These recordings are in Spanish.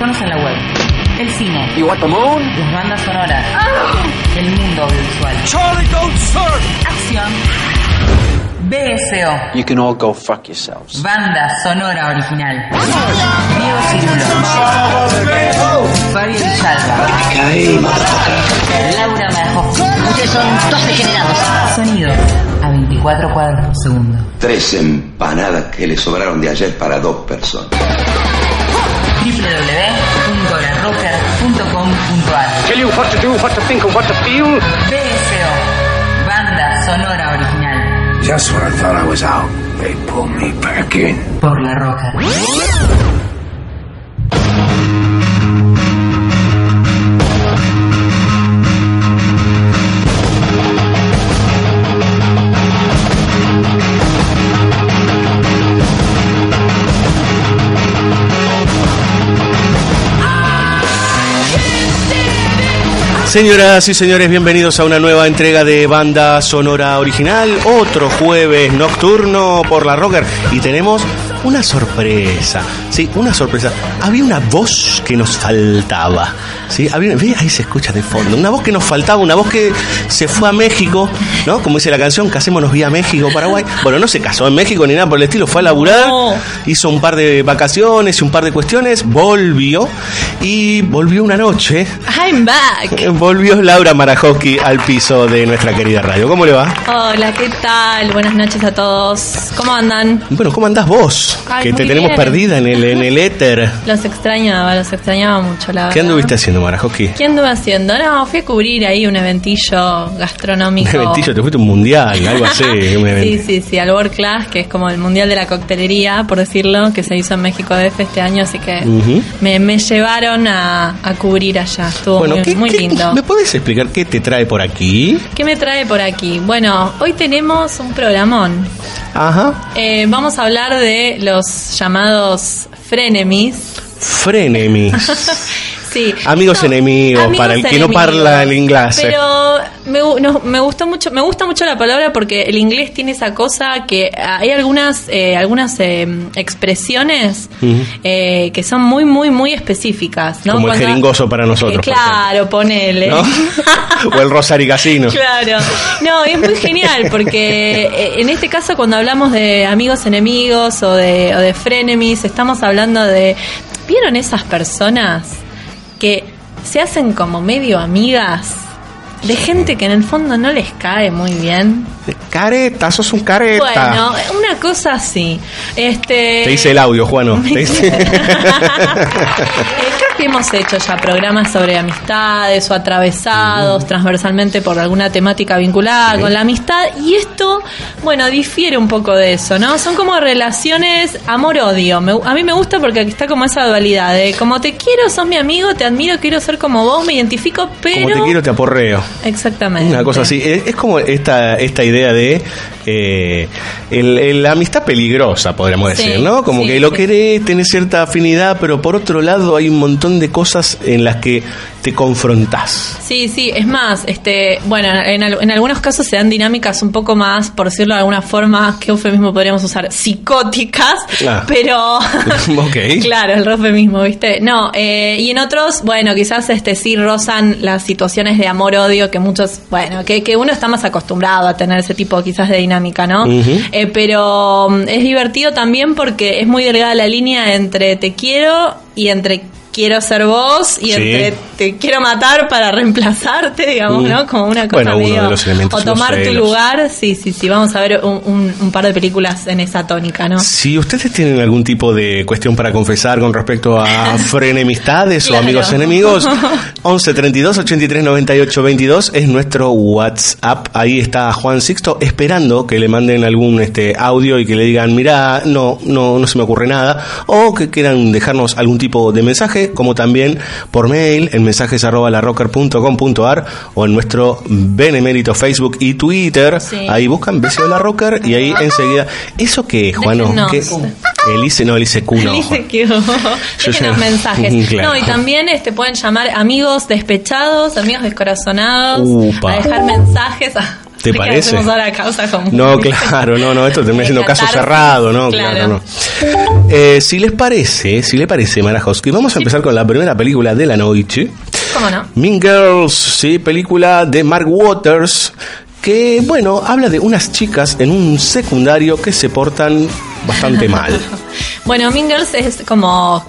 Buscanos en la web. El cine. You want the moon? Las bandas sonoras. El mundo audiovisual. Charlie, don't surf! Acción. BSO. You can all go fuck yourselves. Banda sonora original. Diego Cirulo. Fabio Villalba. Laura Marjowski. Ustedes son dos degenerados. Sonido. A 24 cuadros por segundo. Tres empanadas que le sobraron de ayer para dos personas. Tell you what to do, what to think, and what to feel. BSO. Banda sonora original. Just when I thought I was out, they pulled me back in. Por la roca. Señoras y señores, bienvenidos a una nueva entrega de Banda Sonora Original, otro jueves nocturno por la Rocker. Y tenemos una sorpresa, sí, una sorpresa. Había una voz que nos faltaba, sí, había, ve, ahí se escucha de fondo, una voz que nos faltaba, una voz que se fue a México, ¿no? Como dice la canción, casémonos vía México, Paraguay. Bueno, no se casó en México ni nada por el estilo, fue a laburar, No. hizo un par de vacaciones y un par de cuestiones, volvió y volvió una noche. I'm back. Volvió Laura Marajowski al piso de nuestra querida radio. ¿Cómo le va? Hola, ¿qué tal? Buenas noches a todos. ¿Cómo andan? Bueno, ¿cómo andás vos? Ay, que te tenemos perdida en el, en el éter. Los extrañaba, los extrañaba mucho, la verdad. ¿Qué anduviste haciendo, Marajowski? ¿Qué anduve haciendo? No, fui a cubrir ahí un eventillo gastronómico. Un eventillo, te fuiste un mundial, algo así. Sí, sí, sí, al World Class, que es como el mundial de la coctelería, por decirlo, que se hizo en México DF este año, así que me, me llevaron a, a cubrir allá. Estuvo Bueno, muy, ¿qué- muy qué- lindo. ¿me puedes explicar qué te trae por aquí? ¿Qué me trae por aquí? Bueno, hoy tenemos un programón. Ajá. Eh, vamos a hablar de los llamados frenemies. Frenemies. Sí. Amigos enemigos, para el que no parla el inglés. Pero me, no, me gustó mucho, me gusta mucho la palabra porque el inglés tiene esa cosa que hay algunas, eh, algunas eh, expresiones eh, que son muy, muy, muy específicas, ¿no? Como el jeringoso para nosotros, Eh, claro, ponele. ¿No? o el Rosary Casino. Claro. No, es muy genial porque eh, en este caso cuando hablamos de amigos enemigos o de, o de frenemies, estamos hablando de... ¿Vieron esas personas que se hacen como medio amigas? De gente que en el fondo no les cae muy bien. Careta, sos un careta. Bueno, una cosa así. Este, Te dice el audio, Juano. Te dice- Eh, que hemos hecho ya programas sobre amistades o atravesados transversalmente por alguna temática vinculada con la amistad y esto, bueno, difiere un poco de eso, ¿no? Son como relaciones amor-odio. A mí me gusta porque aquí está como esa dualidad de como te quiero, sos mi amigo, te admiro, quiero ser como vos, me identifico, pero... Como te quiero, te aporreo. Exactamente. Una cosa así. Es, es como esta, esta idea de eh, el- el- la amistad peligrosa, podríamos Sí, decir, ¿no? Como sí, que lo querés, tenés cierta afinidad, pero por otro lado hay un montón de cosas en las que te confrontás. Sí, sí, es más, este, bueno, en, al- en algunos casos se dan dinámicas un poco más, por decirlo de alguna forma, ¿qué eufemismo podríamos usar? Psicóticas, Ah. pero... Ok. Claro, el eufemismo, ¿viste? No, eh, y en otros, bueno, quizás este sí rozan las situaciones de amor-odio que muchos, bueno, que, que uno está más acostumbrado a tener ese tipo quizás de dinámica, ¿no? Eh, pero mm, es divertido también porque es muy delgada la línea entre te quiero y entre quiero ser vos y Sí. entre te quiero matar para reemplazarte, digamos, Mm. ¿no? Como una cosa Bueno, uno de los elementos o los tomar tu lugar, sí, sí, sí, vamos a ver un, un- un par de películas en esa tónica, ¿no? Si ustedes tienen algún tipo de cuestión para confesar con respecto a frenemistades Claro. o amigos enemigos, 11 32 83 98 22 es nuestro WhatsApp. Ahí está Juan Sixto esperando que le manden algún este audio y que le digan, mira, no, no, no se me ocurre nada, o que quieran dejarnos algún tipo de mensaje, como también por mail en mensajes arroba larrocker.com.ar o en nuestro benemérito Facebook y Twitter. Sí. Ahí buscan Beseo la Rocker y ahí enseguida. ¿Eso qué es, Juano? ¿Qué? Elise, no, Elise Q, no. Dice que Yo déjenos sé. mensajes. Claro. No, y también este pueden llamar amigos despechados, amigos descorazonados, Upa. a dejar mensajes. ¿Te ¿De qué parece? ahora causa común? No, claro, no, no, esto termina siendo caso cerrado, ¿no? claro. Claro, no. Eh, si les parece, si les parece, Marajowski, vamos a empezar con la primera película de la noche. ¿Cómo no? Mean Girls, sí, película de Mark Waters, que, bueno, habla de unas chicas en un secundario que se portan bastante mal. Bueno, Mean Girls es como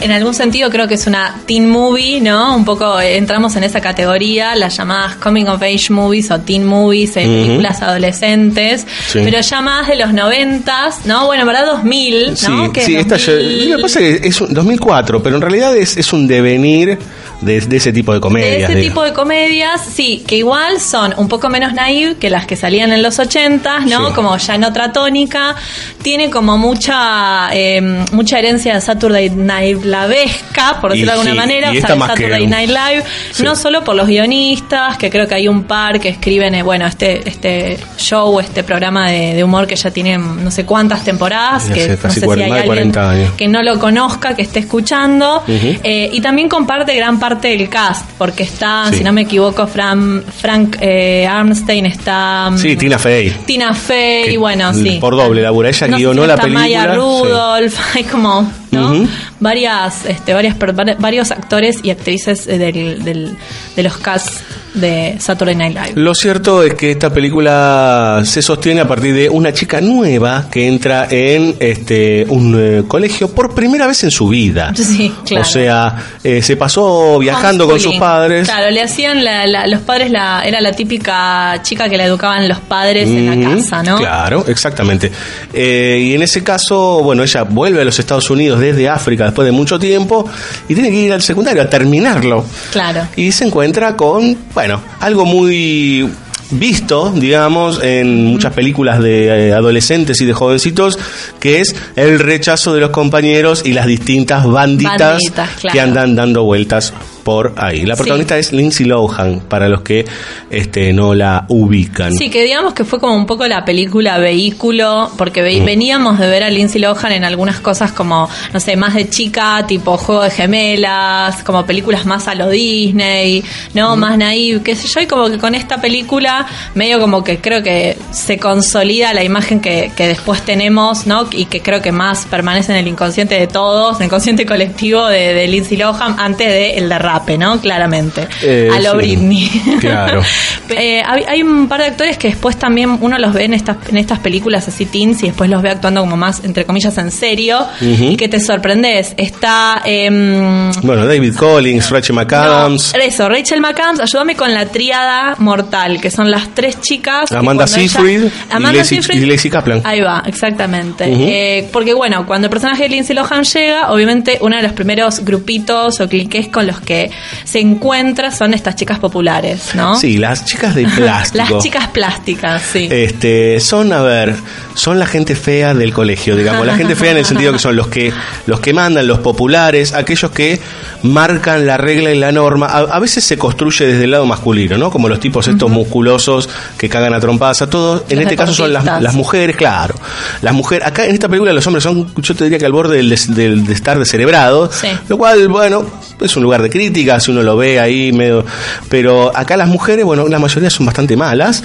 en algún sentido creo que es una teen movie, ¿no? Un poco eh, entramos en esa categoría, las llamadas coming of age movies o teen movies, eh, películas adolescentes, Sí. pero ya más de los noventas, ¿no? Bueno, en verdad 2000, ¿no? Sí, Que sí, esta ya- 2000 lo que pasa es que es un 2004, pero en realidad es, es un devenir de, de ese tipo de de comedias. ese digamos. tipo de comedias, sí, que igual son un poco menos naive que las que salían en los 80, ¿no? Sí. Como ya en otra tónica. Tiene como mucha eh, mucha herencia de Saturday Night Lavesca, por Y decirlo de alguna sí, manera. o sea, de que- Saturday Night Live. Sí. No solo por los guionistas, que creo que hay un par que escriben, eh, bueno, este este show, este programa de, de humor que ya tiene no sé cuántas temporadas, Ya que sé, no sé si hay de alguien 40 años. que no lo conozca, que esté escuchando. Eh, y también comparte gran parte del cast, porque está, Sí. si no me equivoco, Fran, Frank eh, Armstein, está... mm, Sí, Tina Fey. Tina Fey, Que bueno, sí. por doble labura. Ella No guionó si la está Maya película, sí. Rudolph, hay como, Varias, este, varias, varios actores y actrices eh, del, del- de los casts de Saturday Night Live. Lo cierto es que esta película se sostiene a partir de una chica nueva que entra en este un eh, colegio por primera vez en su vida. Sí, claro. O sea, eh, se pasó viajando con sus padres. Claro, le hacían la- la- los padres, la, era la típica chica que la educaban los padres en la casa, ¿no? Claro, exactamente. Eh, y en ese caso, bueno, ella vuelve a los Estados Unidos desde África después de mucho tiempo y tiene que ir al secundario a terminarlo. Claro. Y se encuentra con, bueno, algo muy visto, digamos, en muchas películas de eh, adolescentes y de jovencitos, que es el rechazo de los compañeros y las distintas banditas, Banditas, claro. que andan dando vueltas por ahí. La Sí. protagonista es Lindsay Lohan, para los que este, no la ubican. Sí, que digamos que fue como un poco la película vehículo, porque Mm. ve- veníamos de ver a Lindsay Lohan en algunas cosas como, no sé, más de chica, tipo Juego de Gemelas, como películas más a lo Disney, ¿no? Mm. Más naive, qué sé yo, y como que con esta película medio como que creo que se consolida la imagen que, que después tenemos, ¿no? Y que creo que más permanece en el inconsciente de todos, en el inconsciente colectivo de, de Lindsay Lohan antes de el ¿no? Claramente. Eh, a lo sí. Britney. Claro. Eh, hay, hay un par de actores que después también uno los ve en estas, en estas películas así teens y después los ve actuando como más, entre comillas, en serio Ujú. y que te sorprendes. Está... em, Bueno, David Collins, Rachel McAdams, no, eso, Rachel McAdams, ayúdame con la tríada mortal, que son las tres chicas. Amanda ella- Seyfried y Lacey- Seyfried- y Lacey Kaplan. Ahí va, exactamente. Eh, porque bueno, cuando el personaje de Lindsay Lohan llega, obviamente uno de los primeros grupitos o cliques con los que se encuentra son estas chicas populares, ¿no? Sí, las chicas de plástico. Las chicas plásticas, sí. Este, son, a ver, son la gente fea del colegio, digamos. La gente fea en el sentido que son los que, los que mandan, los populares, aquellos que marcan la regla y la norma. A, a veces se construye desde el lado masculino, ¿no? Como los tipos estos musculosos que cagan a trompadas a todos. En Los este caso son las, mujeres, claro. Las mujeres, acá en esta película los hombres son, yo te diría que al borde del, des- del- de estar descerebrados. Sí. Lo cual, bueno, es un lugar de crítica, si uno lo ve ahí medio... Pero acá las mujeres, bueno, la mayoría son bastante malas,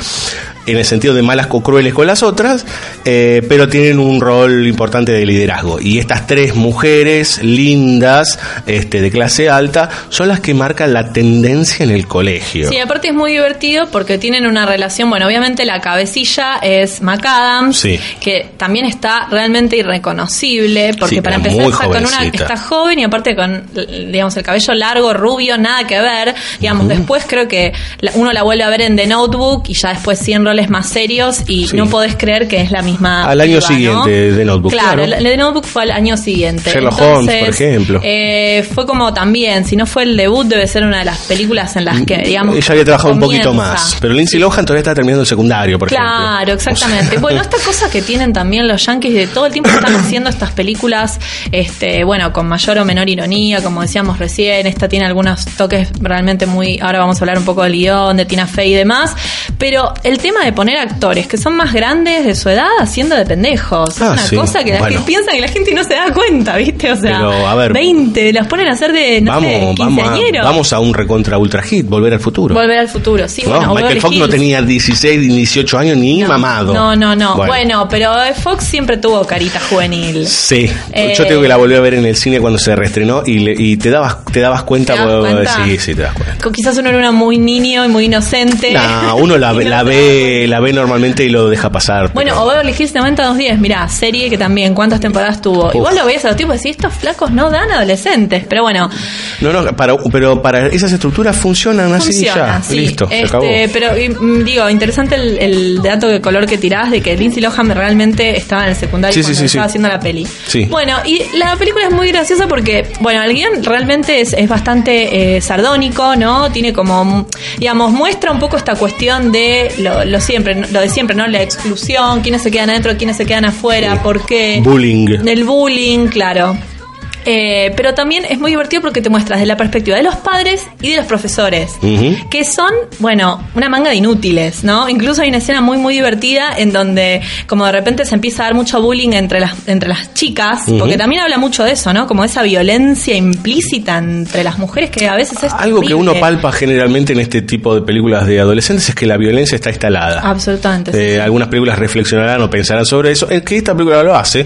en el sentido de malas o crueles con las otras, eh, pero tienen un rol importante de liderazgo. Y estas tres mujeres lindas, este, de clase alta, son las que marcan la tendencia en el colegio. Sí, aparte es muy divertido porque tienen una relación, bueno, obviamente la cabecilla es McAdams, Sí. que también está realmente irreconocible, porque Sí, para empezar está con una está joven y aparte con digamos el cabello largo, rubio, nada que ver. Digamos, después creo que uno la vuelve a ver en The Notebook y ya después 100 roles más serios y Sí. no podés creer que es la misma Al año piba, siguiente The Notebook, Claro, claro. el, de Notebook fue al año siguiente. Sherlock Holmes, por ejemplo. eh, fue como también, si no fue el debut, debe ser una de las películas en las que, digamos, Ella había trabajado un poquito más, pero Lindsay Lohan todavía está terminando el secundario, por Claro, ejemplo. exactamente. Bueno, esta cosa que tienen también los yankees de todo el tiempo están haciendo estas películas, este, bueno, con mayor o menor ironía, como decíamos recién, recién. Esta tiene algunos toques realmente muy. Ahora vamos a hablar un poco del guion, de Tina Fey y demás. Pero el tema de poner actores que son más grandes de su edad haciendo de pendejos. Ah, es una sí. cosa que la Bueno. gente piensa que la gente no se da cuenta, ¿viste? O sea, Pero, a ver. 20, las ponen a hacer de, no sé, vamos, vamos, a, vamos a un recontra ultra hit, volver al futuro. Volver al futuro, sí, ¿no? bueno, Michael Fox no tenía 16 ni 18 años ni No, mamado. No, no, no. Bueno. pero eh, Fox siempre tuvo carita juvenil. Sí, Eh, yo tengo que la volví a ver en el cine cuando se reestrenó y, le- y te dabas te dabas cuenta, ¿Te cuenta? sí, sí te das cuenta. Quizás uno era muy niño y muy inocente. No, uno la, Y la se ve la ve normalmente y lo deja pasar. Bueno, pero- o Beverly Hills 90210, mirá, serie que también, ¿cuántas temporadas tuvo? Uf. Igual lo veías a los tipos y decís, estos flacos no dan adolescentes, pero bueno, no, no, para, pero para esas estructuras funcionan así funciona, ya, sí. listo, se Este, acabó. Pero y, mm, digo, interesante el, el dato de color que tirás de que Lindsay Lohan realmente estaba en el secundario Sí, cuando sí, estaba haciendo la peli. Sí. Bueno, y la película es muy graciosa porque, bueno, el guion realmente es, es bastante eh, sardónico, ¿no? Tiene como, digamos, muestra un poco esta cuestión de lo, lo siempre, lo de siempre, ¿no? La exclusión, quiénes se quedan adentro, quiénes se quedan afuera, por qué. Bullying. El bullying, claro. Eh, pero también es muy divertido porque te muestras de la perspectiva de los padres y de los profesores, que son, bueno, una manga de inútiles, ¿no? Incluso hay una escena muy, muy divertida en donde, como de repente se empieza a dar mucho bullying entre las, entre las chicas, porque también habla mucho de eso, ¿no? Como esa violencia implícita entre las mujeres que a veces es. Algo que uno palpa generalmente en este tipo de películas de adolescentes es que la violencia está instalada. Absolutamente. sí. Eh, algunas películas reflexionarán o pensarán sobre eso. Es que esta película lo hace.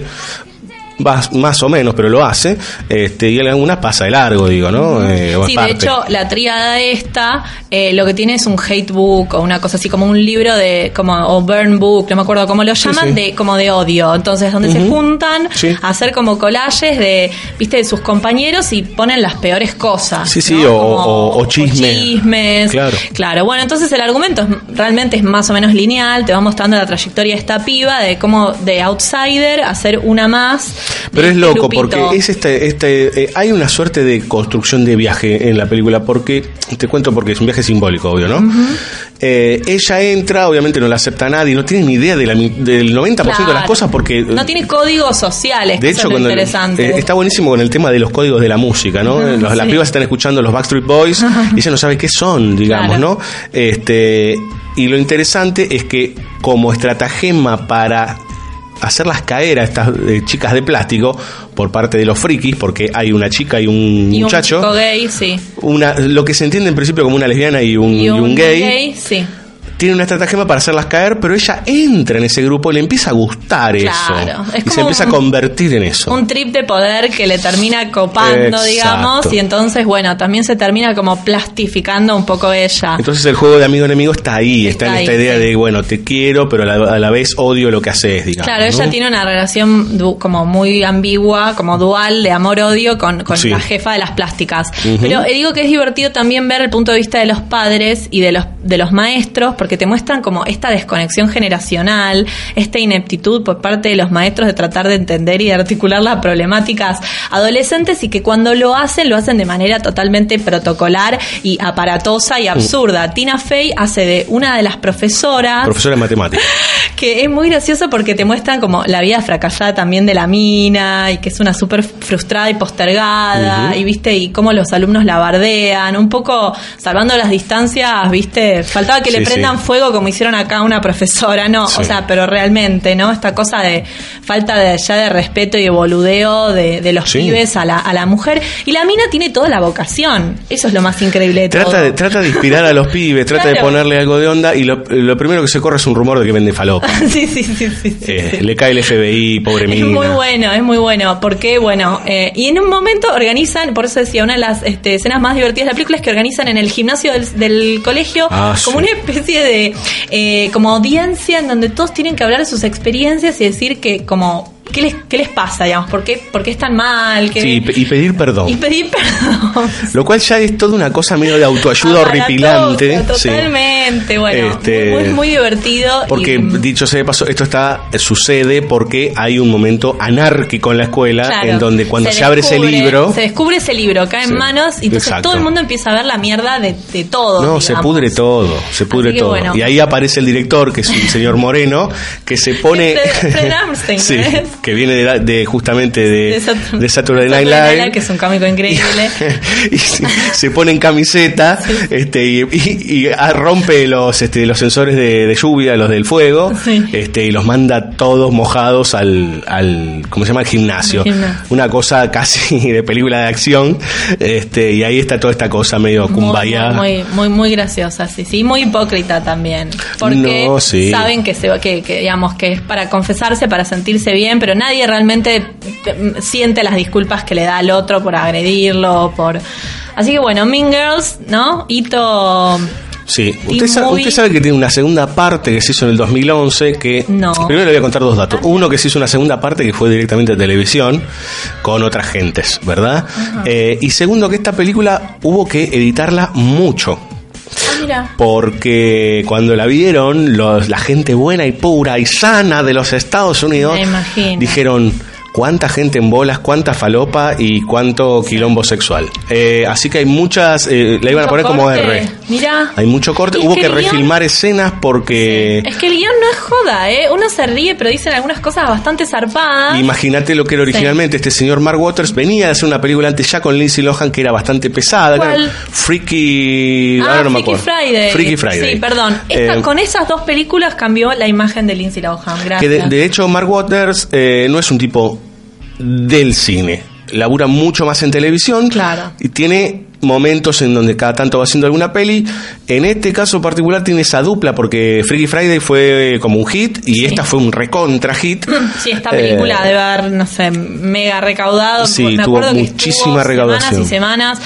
Más, más o menos, pero lo hace. Este, y en algunas pasa de largo, digo, ¿no? Eh, Sí, de hecho, la tríada esta eh, lo que tiene es un hate book o una cosa así, como un libro de, como, o burn book, no me acuerdo cómo lo llaman, sí. de como de odio. Entonces, donde se juntan Sí. a hacer como collages de, viste, de sus compañeros y ponen las peores cosas. Sí, sí, ¿no? o- Como- o- o chisme. chismes. Claro. Claro, bueno, entonces el argumento es- realmente es más o menos lineal, te va mostrando la trayectoria de esta piba, de cómo de outsider hacer una más. Pero es este loco grupito. porque es este, este eh, hay una suerte de construcción de viaje en la película porque te cuento porque es un viaje simbólico, obvio, ¿no? Eh, ella entra, obviamente no la acepta nadie, no tiene ni idea de la del 90% de las Claro. cosas porque No tiene códigos sociales, de que hecho, interesante. eh, está buenísimo con el tema de los códigos de la música, ¿no? Los- Las pibas están escuchando los Backstreet Boys y ella no sabe qué son, digamos, Claro. ¿no? Este, y lo interesante es que como estratagema para hacerlas caer a estas eh, chicas de plástico por parte de los frikis, porque hay una chica y un y muchacho, un chico gay, sí. una, lo que se entiende en principio como una lesbiana y un, Y y un, un gay, sí. Tiene una estratagema para hacerlas caer, pero ella entra en ese grupo y le empieza a gustar Claro, eso. es y se empieza a convertir en eso. Un trip de poder que le termina copando, Exacto. digamos, y entonces, bueno, también se termina como plastificando un poco ella. Entonces el juego de amigo-enemigo está ahí, está, Está en esta ahí, idea sí. de, bueno, te quiero, pero a la, a la vez odio lo que haces, digamos. Claro, ella ¿no? tiene una relación como muy ambigua, como dual de amor-odio con, con Sí. la jefa de las plásticas. Pero digo que es divertido también ver el punto de vista de los padres y de los, de los maestros, porque te muestran como esta desconexión generacional, esta ineptitud por parte de los maestros de tratar de entender y de articular las problemáticas adolescentes y que cuando lo hacen, lo hacen de manera totalmente protocolar y aparatosa y absurda. Tina Fey hace de una de las profesoras Profesora de matemáticas. que es muy gracioso porque te muestran como la vida fracasada también de la mina y que es una súper frustrada y postergada y viste y cómo los alumnos la bardean un poco salvando las distancias viste faltaba que Sí, le prendan sí. Fuego como hicieron acá una profesora no Sí. o sea pero realmente no esta cosa de falta de ya de respeto y de boludeo de, de los Sí. pibes a la, a la mujer y la mina tiene toda la vocación eso es lo más increíble de todo Trata de, trata de inspirar a los pibes, trata de ponerle algo de onda y lo, lo primero que se corre es un rumor de que vende falopa. sí sí sí sí, sí, Eh, sí. Le cae el FBI, pobre Es mina. muy bueno, es muy bueno, porque bueno, eh, y en un momento organizan, por eso decía, una de las este, escenas más divertidas de la película es que organizan en el gimnasio del, del colegio Ah, como una especie de eh, como audiencia en donde todos tienen que hablar de sus experiencias y decir que como qué les, qué les pasa, digamos, por qué, por qué están mal, qué- Sí, y pe- y pedir perdón. y pedir perdón. Lo cual ya es toda una cosa medio de autoayuda horripilante. sí. Totalmente, bueno, Este, muy, muy divertido. Porque, y- dicho sea de paso, esto está sucede porque hay un momento anárquico en la escuela Claro. en donde cuando se, abre ese libro... Se descubre ese libro, cae Sí, en manos y entonces exacto. todo el mundo empieza a ver la mierda de, de todo. No, se pudre todo, se pudre todo. bueno. Y ahí aparece el director, que es un señor moreno, que se pone... Fred Armstein, Sí. Que viene de, la- de justamente de, de Saturday Night Saturday Live. que es un cómico increíble. y se, se pone en camiseta este, y, y- y, rompe los, este, los sensores de, de lluvia, los del fuego, Sí. este, y los manda todos mojados al, al ¿cómo se llama? Al gimnasio. Una cosa casi de película de acción, este, y ahí está toda esta cosa medio Muy, kumbaya. muy, muy, muy graciosa, sí, sí, muy hipócrita también, porque No, sí. saben que se que, que, digamos que es para confesarse, para sentirse bien, pero nadie realmente eh, siente las disculpas que le da al otro por agredirlo, por así que bueno, Mean Girls, ¿no? Hito Sí, sabe, usted sabe que tiene una segunda parte que se hizo en el 2011 que... No. Primero le voy a contar dos datos. Uno que se hizo una segunda parte que fue directamente a televisión con otras gentes, ¿verdad? Eh, y segundo que esta película hubo que editarla mucho. Mira. Porque cuando la vieron, los- la gente buena y pura y sana de los Estados Unidos dijeron cuánta gente en bolas, cuánta falopa y cuánto quilombo sexual. Eh, así que hay muchas, eh, la iban a poner como corte. R. Mira. Hay mucho corte, hubo que que el guión- refilmar escenas porque Es que el guion no es joda, ¿eh? Uno se ríe, pero dicen algunas cosas bastante zarpadas. imagínate lo que era originalmente este señor Mark Waters venía de hacer una película antes ya con Lindsay Lohan que era bastante pesada, ¿Cuál? Freaky, Ah, ahora no me Freaky acuerdo. Friday. Freaky Friday. Sí, perdón. Esta- Eh, con esas dos películas cambió la imagen de Lindsay Lohan. Gracias. Que de, de hecho Mark Waters eh, no es un tipo del cine. Labura mucho más en televisión. Claro. Y tiene momentos en donde cada tanto va haciendo alguna peli. En este caso particular tiene esa dupla porque Freaky Friday fue como un hit y esta fue un recontra hit. Sí, esta película Eh, debe haber, no sé, mega recaudado. Sí, Me tuvo acuerdo que muchísima estuvo recaudación. Semanas y semanas.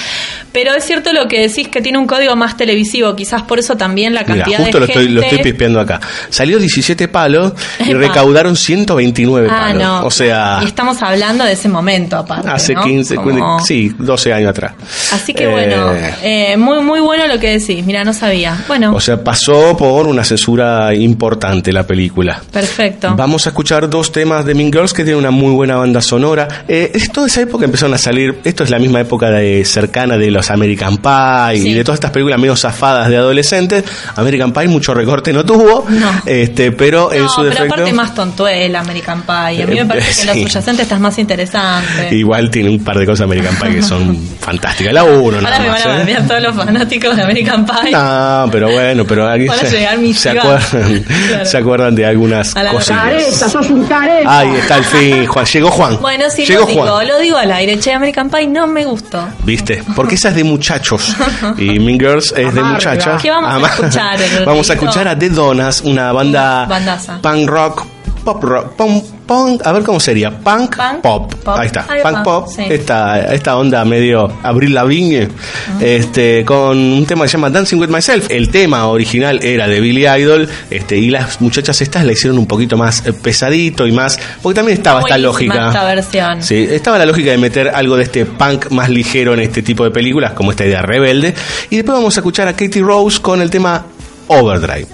Pero es cierto lo que decís, que tiene un código más televisivo. Quizás por eso también la cantidad justo de lo estoy, lo gente- estoy pispeando acá. Salió 17 palos y Epa. recaudaron 129 Ah, palos. no. O sea, Y estamos hablando de ese momento, aparte. hace ¿no? 15, Como- sí, 12 años atrás. Así que Eh, bueno, eh, muy, muy bueno lo que decís. Mira, no sabía. Bueno, O sea, pasó por una censura importante la película. perfecto. Vamos a escuchar dos temas de Mean Girls que tienen una muy buena banda sonora. Eh, es toda esa época empezaron a salir. Esto es la misma época de cercana de los American Pie Sí. y de todas estas películas medio zafadas de adolescentes. American Pie mucho recorte no tuvo, No. este, pero en No, su pero defecto aparte más tontuela American Pie. A mí me Eh, parece que en lo subyacente estás más interesante. igual tiene un par de cosas American Pie que son fantásticas. La uno Ahora me van a ¿eh? todos los fanáticos de American Pie. No, pero bueno, pero aquí se, llegar se acuerdan, Claro. se acuerdan de algunas la. Careta, sos un careta. Ahí está el fin, Juan. Llegó Juan. Bueno, sí, Llegó lo digo, Juan. lo digo al aire. Che, American Pie no me gustó. ¿Viste? Porque esa es de muchachos. Y Mean Girls es de muchachas. ¿Qué vamos a Ama- escuchar, Vamos a Rodrigo? escuchar a The Donas, una banda Bandaza. punk rock, pop rock, punk, punk, a ver cómo sería, punk, Punk, pop. pop. Ahí está, punk pop. sí. Esta, esta onda medio Abril Lavigne, este, con un tema que se llama Dancing with Myself. El tema original era de Billy Idol, este, y las muchachas estas la hicieron un poquito más eh, pesadito y más, porque también estaba esta lógica. esta versión. Sí, estaba la lógica de meter algo de este punk más ligero en este tipo de películas, como esta idea rebelde. Y después vamos a escuchar a Katie Rose con el tema Overdrive.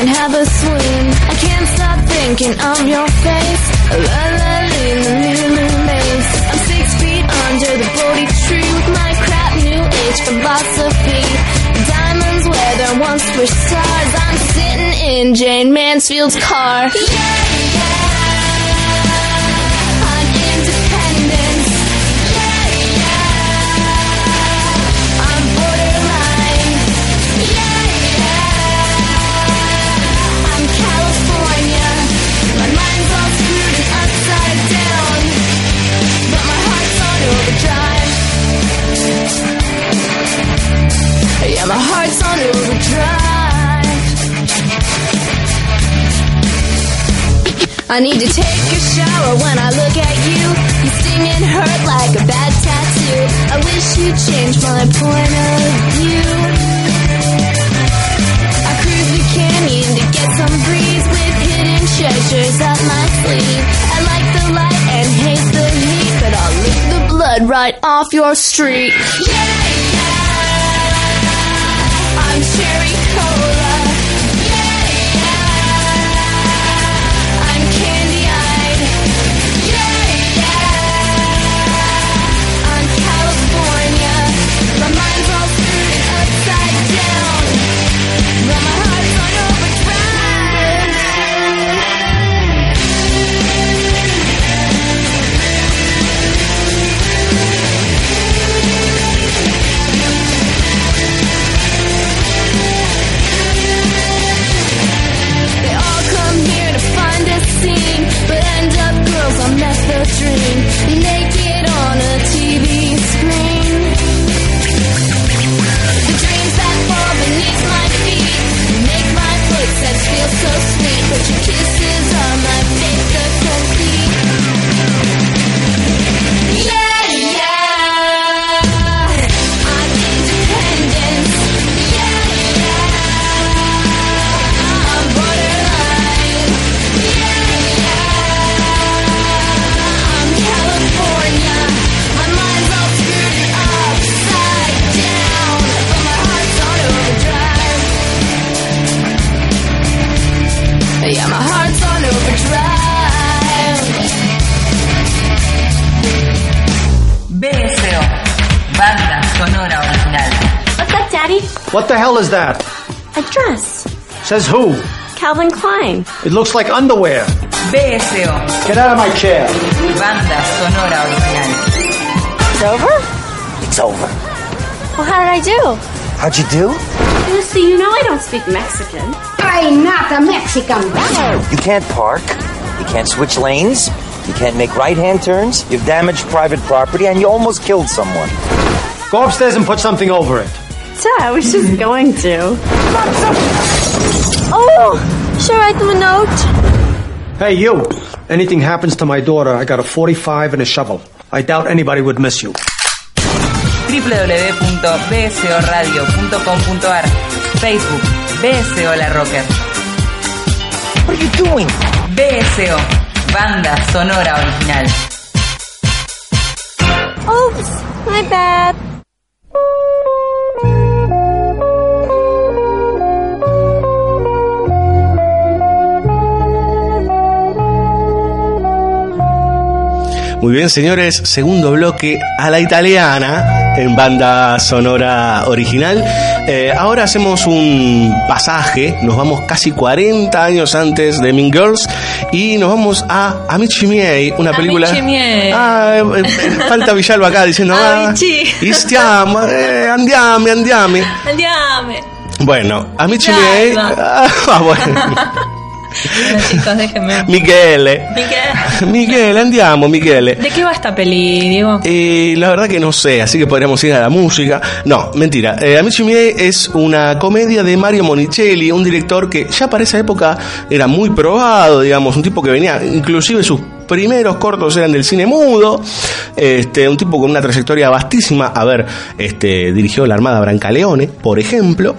And have a swoon. I can't stop thinking of your face. La la in the Lulu maze. I'm six feet under the Bodhi tree with my crap new age philosophy. Diamonds where there once were stars. I'm sitting in Jane Mansfield's car. Yeah. I need to take a shower when I look at you. You sting and hurt like a bad tattoo. I wish you'd change my point of view. I cruise the canyon to get some breeze with hidden treasures up my sleeve. I like the light and hate the heat, but I'll lick the blood right off your street. Yeah, yeah. I'm cherry cola. What the hell is that? A dress. Says who? Calvin Klein. It looks like underwear. BSO, Get out of my chair. banda sonora original. It's over? It's over. Well, how did I do? How'd you do? Lucy, you know I don't speak Mexican. I'm not a Mexican. You can't park. You can't switch lanes. You can't make right-hand turns. You've damaged private property, and you almost killed someone. Go upstairs and put something over it. Yeah, I was just going to. Oh, should I write them a note? Hey, you. Anything happens to my daughter, I got a 45 and a shovel. I doubt anybody would miss you. www.bsoradio.com.ar Facebook, BSO La Rocker. What are you doing? BSO, banda sonora original. Oops, my bad. Muy bien, señores, segundo bloque a la italiana en banda sonora original. Eh, ahora hacemos un pasaje, nos vamos casi 40 años antes de Mean Girls y nos vamos a Amici Miei, una película... Amici miei. Ah, eh, eh, falta Villalba acá diciendo... ah, Amici. y stiamo, eh, andiamo, andiamo. Andiamo. Bueno, Amici. Miei... Ah, bueno. Bueno, chicos, déjenme. Michele. Andiamo, Michele. ¿De qué va esta peli, Diego? Eh, la verdad que no sé, así que podríamos ir a la música. No, mentira. Eh, Amici miei es una comedia de Mario Monicelli, un director que ya para esa época era muy probado, digamos, un tipo que venía, inclusive sus primeros cortos eran del cine mudo, este, un tipo con una trayectoria vastísima, a ver, este, dirigió la Armada Brancaleone, por ejemplo,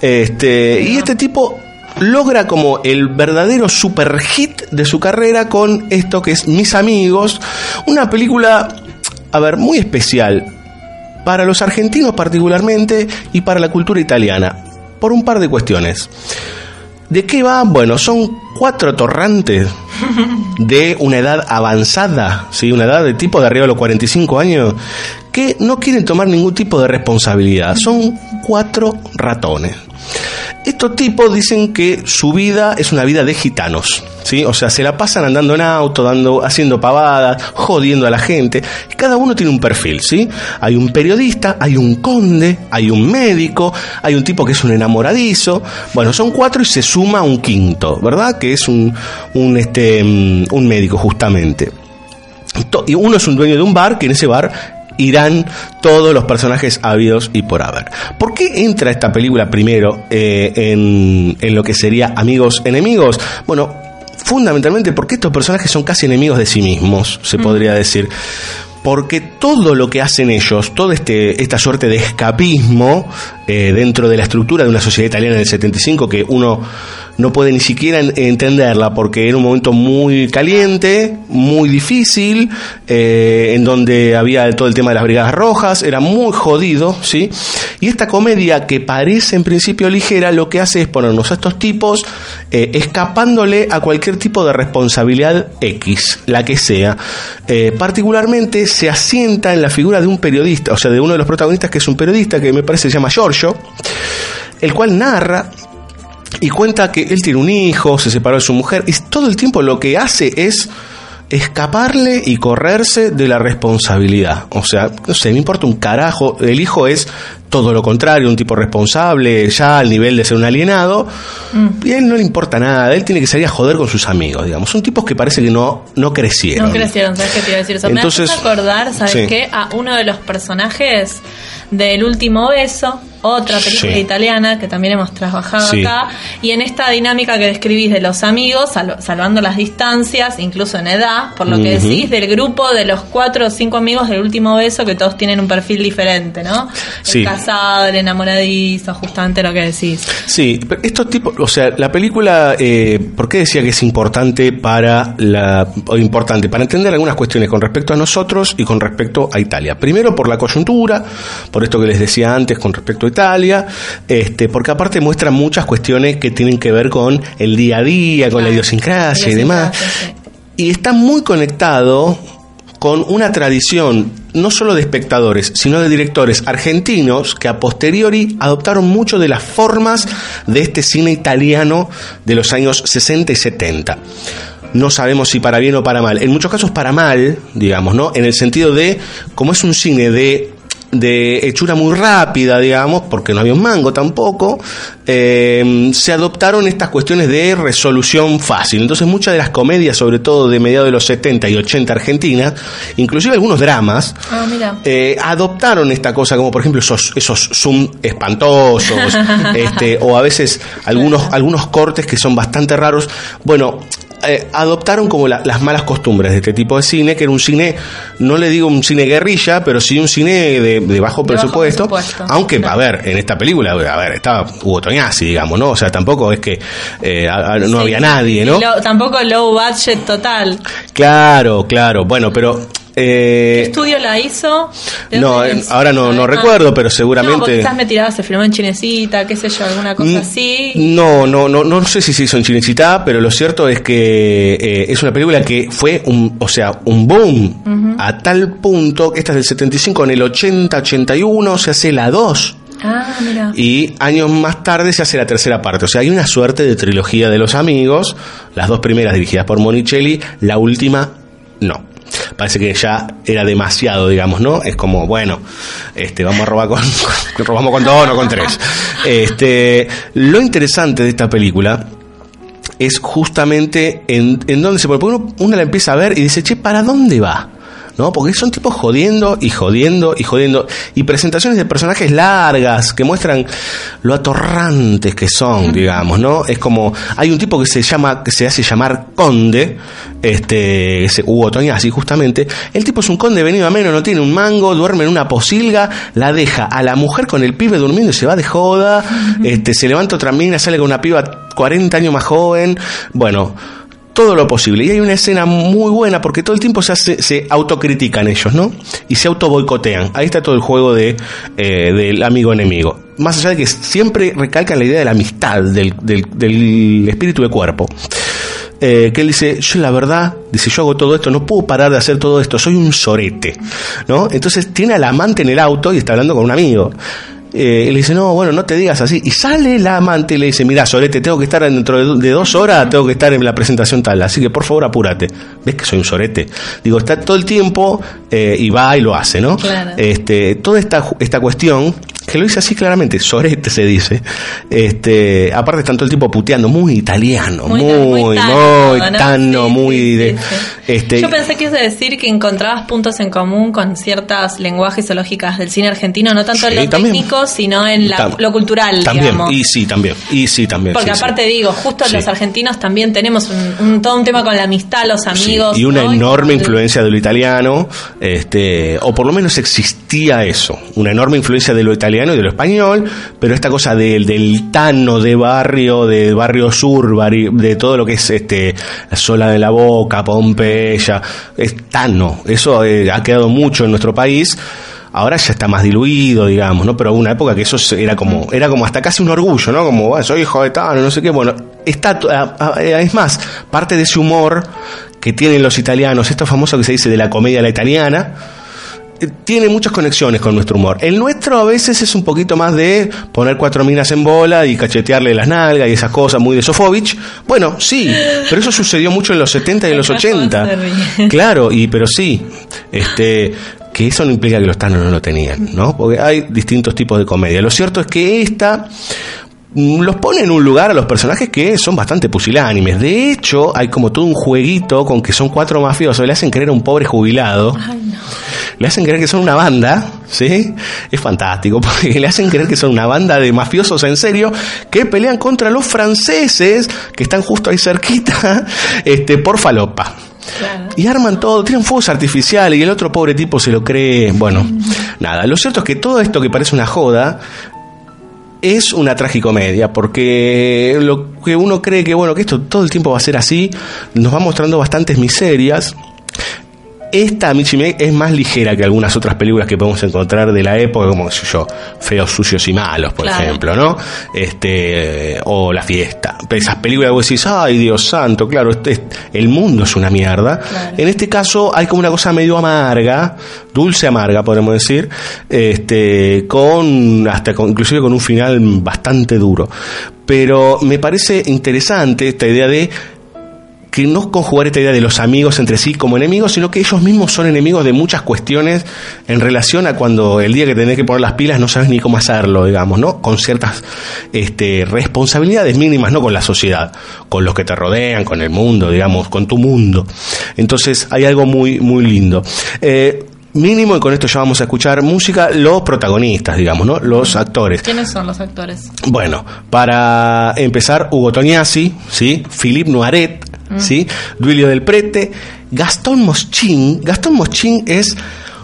este, y este tipo logra como el verdadero super hit de su carrera con esto que es Mis Amigos, una película, a ver, muy especial. para los argentinos particularmente y para la cultura italiana, por un par de cuestiones. ¿De qué va? Bueno, son cuatro torrantes de una edad avanzada, ¿sí? una edad de tipo de arriba de los 45 años, que no quieren tomar ningún tipo de responsabilidad. Son cuatro ratones. Estos tipos dicen que su vida es una vida de gitanos, ¿sí? O sea, se la pasan andando en auto, dando, haciendo pavadas, jodiendo a la gente. Cada uno tiene un perfil, ¿sí? Hay un periodista, hay un conde, hay un médico, hay un tipo que es un enamoradizo. Bueno, son cuatro y se suma un quinto, ¿verdad? Que es un, un, este, mm, un médico, justamente. Y uno es un dueño de un bar, que en ese bar irán todos los personajes habidos y por haber. ¿Por qué entra esta película primero eh, en, en lo que sería amigos enemigos? Bueno, fundamentalmente porque estos personajes son casi enemigos de sí mismos, se podría decir. Porque todo lo que hacen ellos, toda este, esta suerte de escapismo eh, dentro de la estructura de una sociedad italiana del 75 que uno no puede ni siquiera en- entenderla porque era un momento muy caliente, muy difícil, eh, en donde había todo el tema de las brigadas rojas, era muy jodido, ¿sí? Y esta comedia que parece en principio ligera, lo que hace es ponernos a estos tipos eh, escapándole a cualquier tipo de responsabilidad X, la que sea. Eh, particularmente se asienta en la figura de un periodista, o sea, de uno de los protagonistas que es un periodista que me parece se llama Giorgio, el cual narra y cuenta que él tiene un hijo, se separó de su mujer, y todo el tiempo lo que hace es escaparle y correrse de la responsabilidad. O sea, no sé, me importa un carajo. El hijo es todo lo contrario, un tipo responsable, ya al nivel de ser un alienado, y a él no le importa nada, él tiene que salir a joder con sus amigos, digamos. Son tipos que parece que no, no crecieron. No crecieron, ¿sabes qué te iba a decir eso? Entonces- me hace acordar, ¿sabes Sí. qué? A uno de los personajes del último beso, otra película Sí. italiana que también hemos trabajado Sí. acá, y en esta dinámica que describís de los amigos, sal- salvando las distancias, incluso en edad, por lo que decís, del grupo de los cuatro o cinco amigos del último beso, que todos tienen un perfil diferente, ¿no? Sí. El casado, el enamoradizo, justamente lo que decís. Sí, pero estos tipos, o sea, la película, eh, ¿por qué decía que es importante para la, o importante para entender algunas cuestiones con respecto a nosotros y con respecto a Italia? Primero por la coyuntura, por esto que les decía antes con respecto a Italia, este, porque aparte muestra muchas cuestiones que tienen que ver con el día a día, con la idiosincrasia y demás. Y está muy conectado con una tradición no solo de espectadores, sino de directores argentinos que a posteriori adoptaron mucho de las formas de este cine italiano de los años 60 y 70. No sabemos si para bien o para mal. En muchos casos para mal, digamos, ¿no? En el sentido de, como es un cine de de hechura muy rápida, digamos, porque no había un mango tampoco, eh, se adoptaron estas cuestiones de resolución fácil. Entonces muchas de las comedias, sobre todo de mediados de los 70 y 80 argentinas, inclusive algunos dramas, Ah, eh, adoptaron esta cosa, como por ejemplo esos, esos zoom espantosos, este, o a veces algunos, algunos cortes que son bastante raros. Bueno, eh, adoptaron como la- las malas costumbres de este tipo de cine, que era un cine, no le digo un cine guerrilla, pero sí un cine de, de bajo presupuesto. presupuesto, aunque, a ver, en esta película, a ver, estaba Hugo Toñazzi, digamos, ¿no? O sea, tampoco es que eh, a- no había nadie, ¿no? Lo- tampoco low budget total. Claro, claro, bueno, pero... eh, ¿Qué estudio la hizo? ¿De no, eh, ahora no, no Ah. recuerdo, pero No, seguramente... quizás me tiraba, se filmó en Chinecita, qué sé yo, alguna cosa así. No, no, no, no sé si se hizo en Chinechita, pero lo cierto es que eh, es una película que fue un, o sea, un boom a tal punto que esta es del 75, en el 80, 81 se hace la 2 Ah, mira. y años más tarde se hace la tercera parte. O sea, hay una suerte de trilogía de los amigos, las dos primeras dirigidas por Monicelli, la última no. Parece que ya era demasiado, digamos, ¿no? Es como, bueno, este, vamos a robar con, robamos con dos, no con tres. Este, lo interesante de esta película es justamente en, en dónde se. Porque uno la empieza a ver y dice, che, ¿para dónde va? ¿No? Porque son tipos jodiendo y jodiendo y jodiendo. Y presentaciones de personajes largas que muestran lo atorrantes que son, digamos, ¿no? Es como, hay un tipo que se llama, que se hace llamar conde, este, ese Hugo Toñazzi, justamente. El tipo es un conde venido a menos, no tiene un mango, duerme en una posilga, la deja a la mujer con el pibe durmiendo y se va de joda, este, se levanta otra mina, sale con una piba 40 años más joven. Bueno, todo lo posible. Y hay una escena muy buena porque todo el tiempo se, hace- se autocritican ellos, ¿no? Y se auto boicotean. Ahí está todo el juego de, eh, del amigo enemigo. Más allá de que siempre recalcan la idea de la amistad, del, del- del espíritu de cuerpo. Eh, que él dice, yo la verdad, dice, yo hago todo esto, no puedo parar de hacer todo esto, soy un sorete, ¿no? Entonces tiene al amante en el auto y está hablando con un amigo. Eh, y le dice, no, bueno, no te digas así. Y sale la amante y le dice, mira, Sorete, tengo que estar dentro de, dos horas, tengo que estar en la presentación tal, así que por favor apúrate. ¿Ves que soy un Sorete? Digo, está todo el tiempo eh, y va y lo hace, ¿no? Claro. Este, toda esta, esta cuestión, que lo dice así claramente, Sorete se dice, este, aparte están todo el tiempo puteando, muy italiano, muy, muy, muy, tano, ¿no? tano, Sí, muy sí, de, sí, sí. este, Yo pensé que a decir que encontrabas puntos en común con ciertas lenguajes o lógicas del cine argentino, no tanto en lo también. técnico, sino en la- Tam- lo cultural, también, digamos. y sí, también, y sí, también. Porque aparte digo, justo los argentinos también tenemos un, un- todo un tema con la amistad, los amigos. y una ¿no? enorme influencia de lo italiano, este, o por lo menos existía eso, una enorme influencia de lo italiano y de lo español, pero esta cosa del, del tano de barrio, de barrio sur, de todo lo que es este, la Sola de la Boca, Pompeya, es tano, eso eh, ha quedado mucho en nuestro país. Ahora ya está más diluido, digamos, ¿no? Pero hubo una época que eso era como, era como hasta casi un orgullo, ¿no? Como, "Bueno, soy hijo de Tano, no sé qué. Bueno, está, a- es más, parte de ese humor que tienen los italianos, esto famoso que se dice de la comedia la italiana, eh, tiene muchas conexiones con nuestro humor. El nuestro a veces es un poquito más de poner cuatro minas en bola y cachetearle las nalgas y esas cosas muy de Sofovich. Bueno, sí, pero eso sucedió mucho en los 70 y en los 80. Claro, y pero sí, este que eso no implica que los tanos no lo tenían, ¿no? Porque hay distintos tipos de comedia. Lo cierto es que esta los pone en un lugar a los personajes que son bastante pusilánimes. De hecho, hay como todo un jueguito con que son cuatro mafiosos, le hacen creer a un pobre jubilado. Le hacen creer que son una banda, ¿sí? Es fantástico, porque le hacen creer que son una banda de mafiosos en serio que pelean contra los franceses que están justo ahí cerquita, este, por falopa. Y arman todo, tiran fuegos artificiales y el otro pobre tipo se lo cree. Bueno, nada, lo cierto es que todo esto que parece una joda es una tragicomedia, porque lo que uno cree que, bueno, que esto todo el tiempo va a ser así, nos va mostrando bastantes miserias. Esta Michime es más ligera que algunas otras películas que podemos encontrar de la época, como sé yo, Feos, Sucios y Malos, por Claro. ejemplo, ¿no? Este, o La Fiesta. Esas películas que vos decís, ay Dios santo, claro, este, es- el mundo es una mierda. En este caso hay como una cosa medio amarga, dulce amarga, podemos decir, este, con, hasta con, inclusive con un final bastante duro. Pero me parece interesante esta idea de que no conjugar esta idea de los amigos entre sí como enemigos, sino que ellos mismos son enemigos de muchas cuestiones en relación a cuando el día que tenés que poner las pilas no sabes ni cómo hacerlo, digamos, ¿no? Con ciertas este, responsabilidades mínimas, no con la sociedad, con los que te rodean, con el mundo, digamos, con tu mundo. Entonces hay algo muy, muy lindo. Eh, mínimo, y con esto ya vamos a escuchar música, los protagonistas, digamos, ¿no? Los actores. ¿Quiénes son los actores? Bueno, para empezar, Hugo Tognazzi, ¿sí? Philippe Noiret, ¿sí? Duilio del Prete, Gastón Moschin. Gastón Moschin es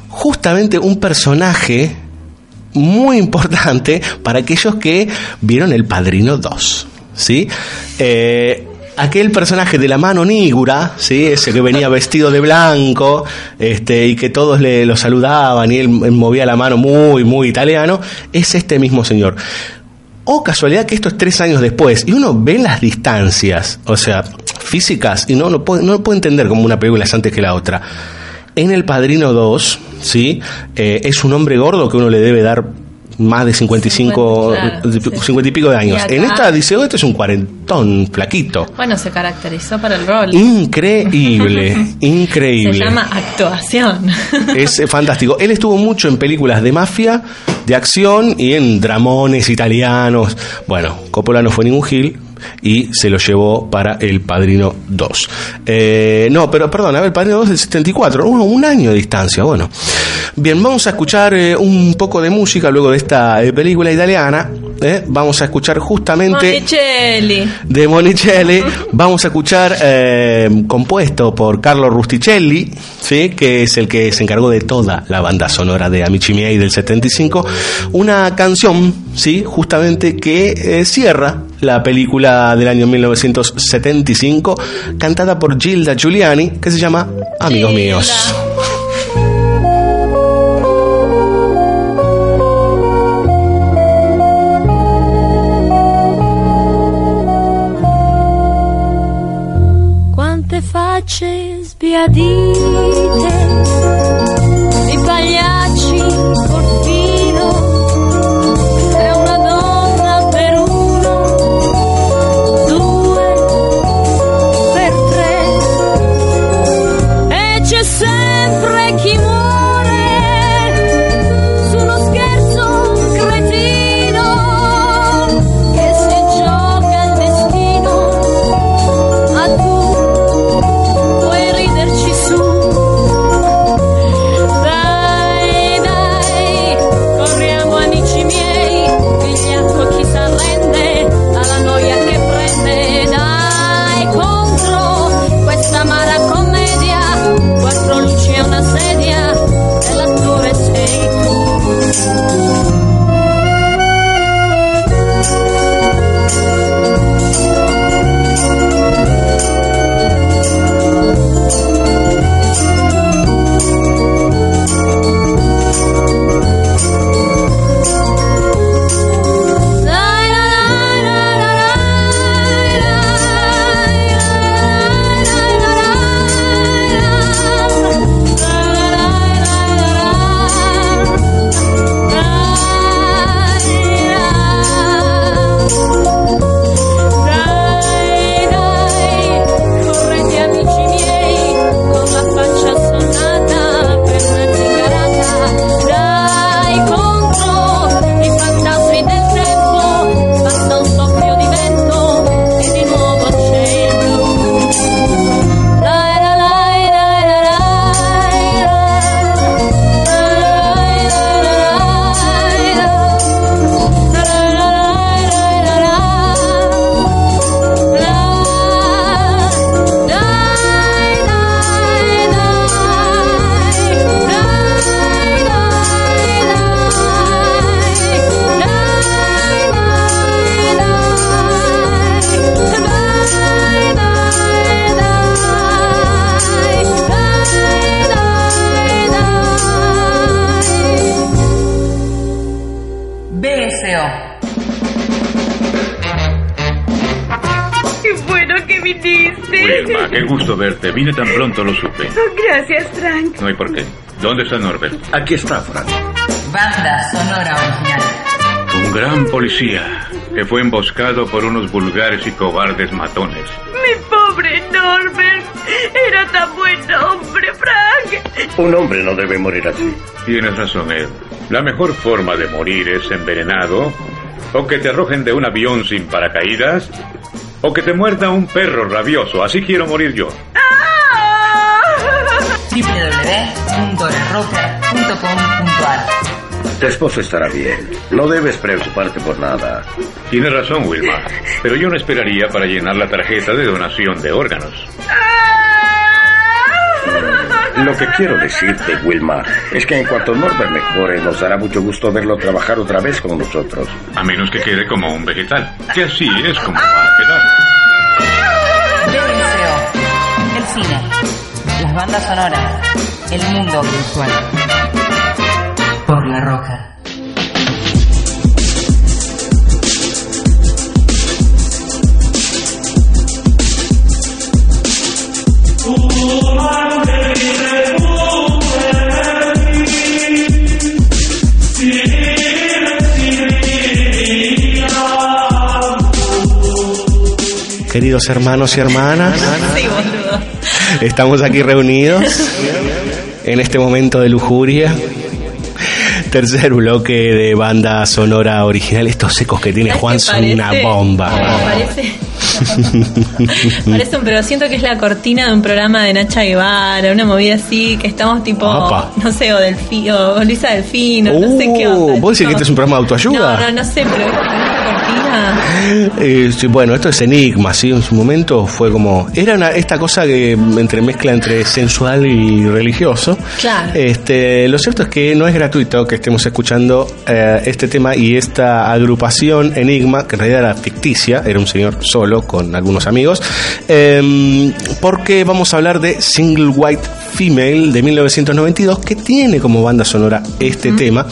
justamente un personaje muy importante para aquellos que vieron El Padrino 2, ¿sí? Eh, aquel personaje de la mano nígura, ¿sí? ese que venía vestido de blanco este, y que todos le lo saludaban y él, movía la mano muy, muy italiano, es este mismo señor. O casualidad que esto es tres años después y uno ve las distancias, o sea, físicas, y no lo puede, no lo puede entender como una película es antes que la otra. En El Padrino 2, ¿sí? Eh, es un hombre gordo que uno le debe dar más de 55, 50, claro, 50 y pico de años. Acá- En esta dice, oh, este es un cuarentón, flaquito. Bueno, se caracterizó para el rol. Increíble, increíble. Se llama actuación. Es eh, fantástico. Él estuvo mucho en películas de mafia, de acción y en dramones italianos. Bueno, Coppola no fue ningún gil y se lo llevó para El Padrino 2. Eh, no, pero perdón, a ver, El Padrino 2 del 74, uh, un año de distancia, bueno. Bien, vamos a escuchar eh, un poco de música luego de esta eh, película italiana. eh. Vamos a escuchar justamente Monicelli. de Monicelli. Vamos a escuchar, compuesto por Carlo Rusticelli, ¿sí? que es el que se encargó de toda la banda sonora de Amici Miei del 75, una canción sí, justamente que eh, cierra la película del año 1975, cantada por Gilda Giuliani, que se llama Amigos Míos. Quante facce sbiadite Vine tan pronto, lo supe. Gracias, Frank. No hay por qué. ¿Dónde está Norbert? Aquí está, Frank. Banda sonora original. Un gran policía que fue emboscado por unos vulgares y cobardes matones. Mi pobre Norbert. Era tan buen hombre, Frank. Un hombre no debe morir así. Tienes razón, Ed. La mejor forma de morir es envenenado, o que te arrojen de un avión sin paracaídas, o que te muerda un perro rabioso. Así quiero morir yo. Tu esposo estará bien. No debes preocuparte por nada. Tienes razón, Wilma. Pero yo no esperaría para llenar la tarjeta de donación de órganos. Lo que quiero decirte, Wilma, es que en cuanto Norbert mejore, nos dará mucho gusto verlo trabajar otra vez con nosotros. A menos que quede como un vegetal. Que así es como va a quedar. El cine. Las bandas sonoras. El mundo audiovisual. Roca. Queridos hermanos y hermanas, estamos aquí reunidos en este momento de lujuria. Tercer bloque de banda sonora original. Estos secos que tiene ¿Sabes Juan son parece? una bomba. Parece, parece un, pero siento que es la cortina de un programa de Nacha Guevara, una movida así, que estamos tipo, no sé, o Delfi, o Luisa Delfino, no sé qué onda. Uh, ¿Vos decís que este es un programa de autoayuda? No, no, no sé, pero Argentina? Eh, sí, bueno, esto es Enigma, ¿sí? En su momento fue como... Era una- esta cosa que entremezcla entre sensual y religioso. Claro. Este, lo cierto es que no es gratuito que estemos escuchando eh, este tema y esta agrupación Enigma, que en realidad era ficticia, era un señor solo con algunos amigos, eh, porque vamos a hablar de Single White Female de 1992, que tiene como banda sonora este tema,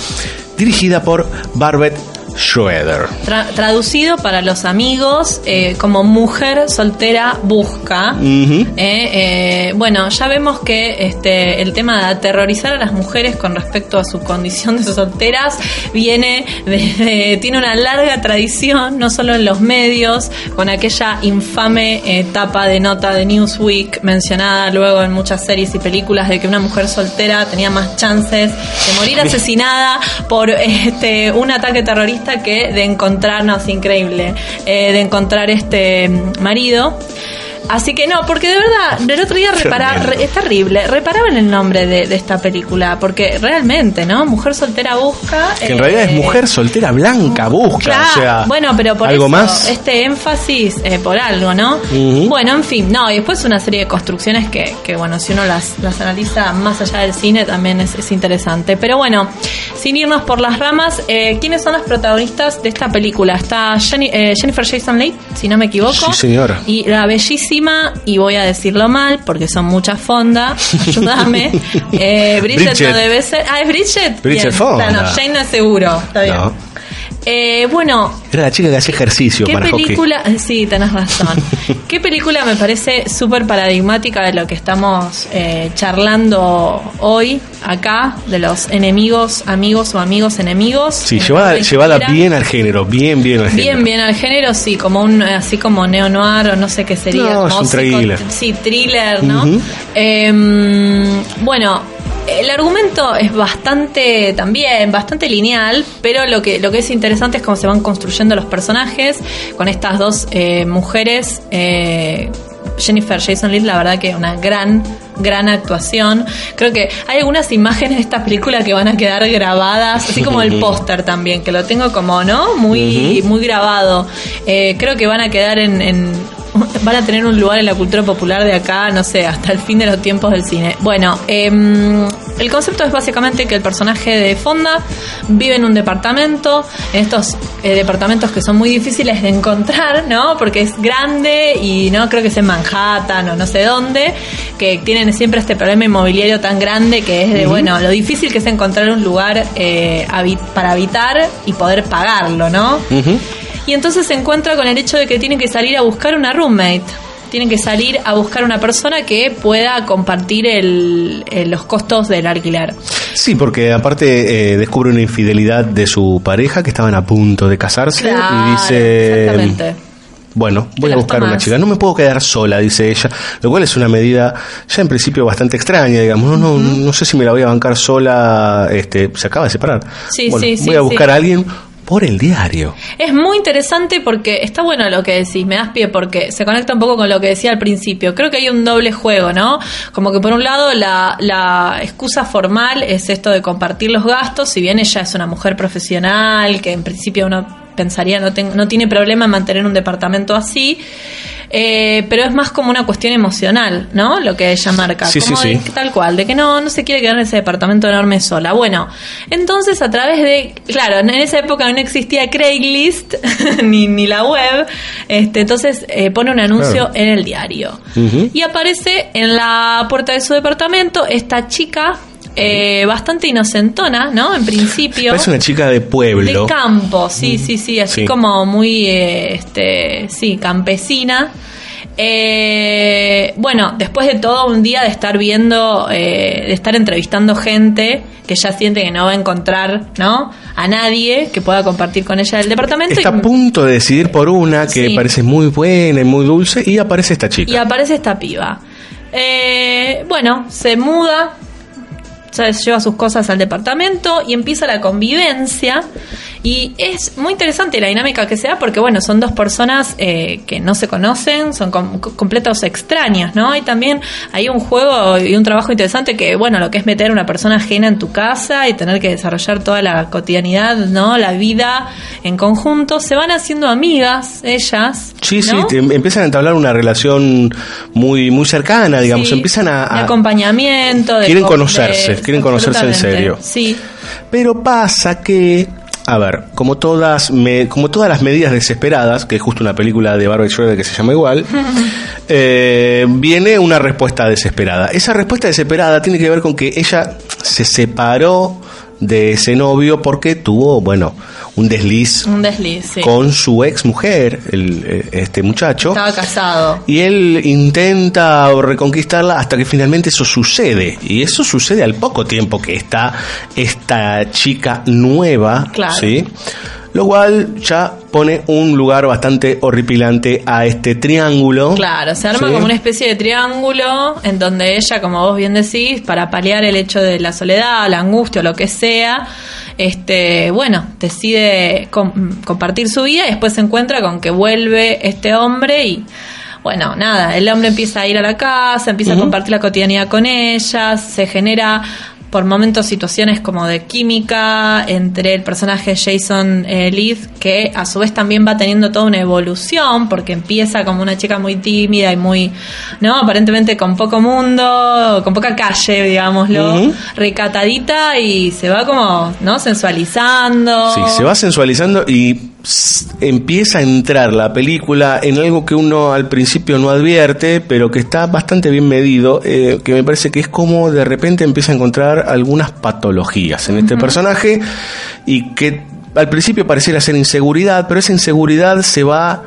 dirigida por Barbet Schroeder. Tra- traducido para los amigos eh, como mujer soltera busca. Eh, eh, bueno, ya vemos que este, el tema de aterrorizar a las mujeres con respecto a su condición de solteras viene de- de- tiene una larga tradición, no solo en los medios, con aquella infame eh, tapa de nota de Newsweek mencionada luego en muchas series y películas de que una mujer soltera tenía más chances de morir asesinada por este un ataque terrorista que de encontrarnos increíble, eh, de encontrar este marido. Así que no, porque de verdad, el otro día reparaba, re- es terrible, reparaba en el nombre de, de esta película, porque realmente, ¿no? Mujer soltera busca. Que en eh, realidad es mujer soltera blanca, busca, Claro, o sea, bueno, pero por algo eso, más. este énfasis eh, por algo, ¿no? Bueno, en fin, no, y después una serie de construcciones que, que bueno, si uno las, las analiza más allá del cine también es, es interesante. Pero bueno, sin irnos por las ramas, eh, ¿quiénes son las protagonistas de esta película? Está Jenny- eh, Jennifer Jason Leigh, si no me equivoco. Sí, señora. Y la bellísima, y voy a decirlo mal porque son muchas fondas, ayúdame. Eh, Bridget, Bridget. no debe ser. Ah, es Bridget. Bridget Bien, Fonda. está, no, Jane no es seguro. Está bien. No. Eh, bueno, Era la chica que hacía ejercicio ¿Qué para película? Sí, tenés razón. ¿Qué película me parece súper paradigmática de lo que estamos eh, charlando hoy acá? De los enemigos, amigos o amigos enemigos. Sí, llevada, llevada bien al género, bien, bien al género. Bien, bien al género, sí, como un, así como neo-noir o no sé qué sería. No, es un thriller. Sí, thriller, ¿no? Em, bueno, el argumento es bastante también, bastante lineal, pero lo que, lo que es interesante es cómo se van construyendo los personajes con estas dos eh, mujeres. eh, Jennifer Jason Leigh, la verdad que una gran, gran actuación. Creo que hay algunas imágenes de esta película que van a quedar grabadas, así como el póster también, que lo tengo como, ¿no? Muy, muy grabado. Eh, creo que van a quedar en, en- van a tener un lugar en la cultura popular de acá, no sé, hasta el fin de los tiempos del cine. Bueno, em, el concepto es básicamente que el personaje de Fonda vive en un departamento, en estos eh, departamentos que son muy difíciles de encontrar, ¿no? Porque es grande y no creo que sea en Manhattan o no sé dónde, que tienen siempre este problema inmobiliario tan grande que es de, bueno, lo difícil que es encontrar un lugar eh, para habitar y poder pagarlo, ¿no? Y entonces se encuentra con el hecho de que tiene que salir a buscar una roommate. Tienen que salir a buscar una persona que pueda compartir el, eh, los costos del alquiler. Sí, porque aparte eh, descubre una infidelidad de su pareja que estaban a punto de casarse Claro, y dice... exactamente. Bueno, voy a buscar una chica. No me puedo quedar sola, dice ella. Lo cual es una medida ya en principio bastante extraña, digamos. No, no, no sé si me la voy a bancar sola. Este, se acaba de separar. Sí, Bueno, sí, sí, Voy a buscar a alguien por el diario. Es muy interesante porque está bueno lo que decís, me das pie porque se conecta un poco con lo que decía al principio. Creo que hay un doble juego, ¿no? Como que por un lado la, la excusa formal es esto de compartir los gastos, si bien ella es una mujer profesional, que en principio uno pensaría no, no tiene problema en mantener un departamento así. Eh, pero es más como una cuestión emocional, ¿no? Lo que ella marca. Sí, como sí, de sí. tal cual, de que no, no se quiere quedar en ese departamento enorme sola. Bueno, entonces a través de, claro, en esa época no existía Craigslist ni, ni la web, este, entonces eh, pone un anuncio Claro. en el diario. Y aparece en la puerta de su departamento esta chica eh, bastante inocentona, ¿no? En principio. Parece una chica de pueblo. De campo, sí, sí, sí, así Sí. como muy, eh, este, sí, campesina. Eh, bueno, después de todo un día de estar viendo, eh, de estar entrevistando gente que ya siente que no va a encontrar, ¿no? A nadie que pueda compartir con ella el departamento. Está y- a punto de decidir por una que Sí. parece muy buena y muy dulce y aparece esta chica. Y aparece esta piba. Eh, bueno, se muda, lleva sus cosas al departamento y empieza la convivencia. Y es muy interesante la dinámica que se da porque, bueno, son dos personas eh, que no se conocen, son com- completos extraños, ¿no? Y también hay un juego y un trabajo interesante que, bueno, lo que es meter a una persona ajena en tu casa y tener que desarrollar toda la cotidianidad, ¿no? La vida en conjunto. Se van haciendo amigas ellas. Sí, sí, te- empiezan a entablar una relación muy muy cercana, digamos, Sí, empiezan a, de acompañamiento. de Quieren co- conocerse, de- quieren conocerse en serio. Sí. Pero pasa que, a ver, como todas, me- como todas las medidas desesperadas, que es justo una película de Barbara Schroeder que se llama igual, eh, viene una respuesta desesperada. Esa respuesta desesperada tiene que ver con que ella se separó de ese novio porque tuvo, bueno, un desliz Un desliz, sí. con su ex mujer, el, eh, este muchacho. Estaba casado. Y él intenta reconquistarla hasta que finalmente eso sucede. Y eso sucede al poco tiempo que está esta chica nueva. Claro. ¿sí? Lo cual ya pone un lugar bastante horripilante a este triángulo. Claro, se arma ¿sí? como una especie de triángulo en donde ella, como vos bien decís, para paliar el hecho de la soledad, la angustia o lo que sea, este, bueno, decide com- compartir su vida y después se encuentra con que vuelve este hombre y bueno, nada, el hombre empieza a ir a la casa, empieza a compartir la cotidianidad con ella, se genera por momentos situaciones como de química entre el personaje Jason eh, Leith, que a su vez también va teniendo toda una evolución, porque empieza como una chica muy tímida y muy, ¿no? Aparentemente con poco mundo, con poca calle, digámoslo, recatadita y se va como, ¿no? Sensualizando. Sí, se va sensualizando y empieza a entrar la película en algo que uno al principio no advierte, pero que está bastante bien medido, eh, que me parece que es como de repente empieza a encontrar algunas patologías en este personaje y que al principio pareciera ser inseguridad, pero esa inseguridad se va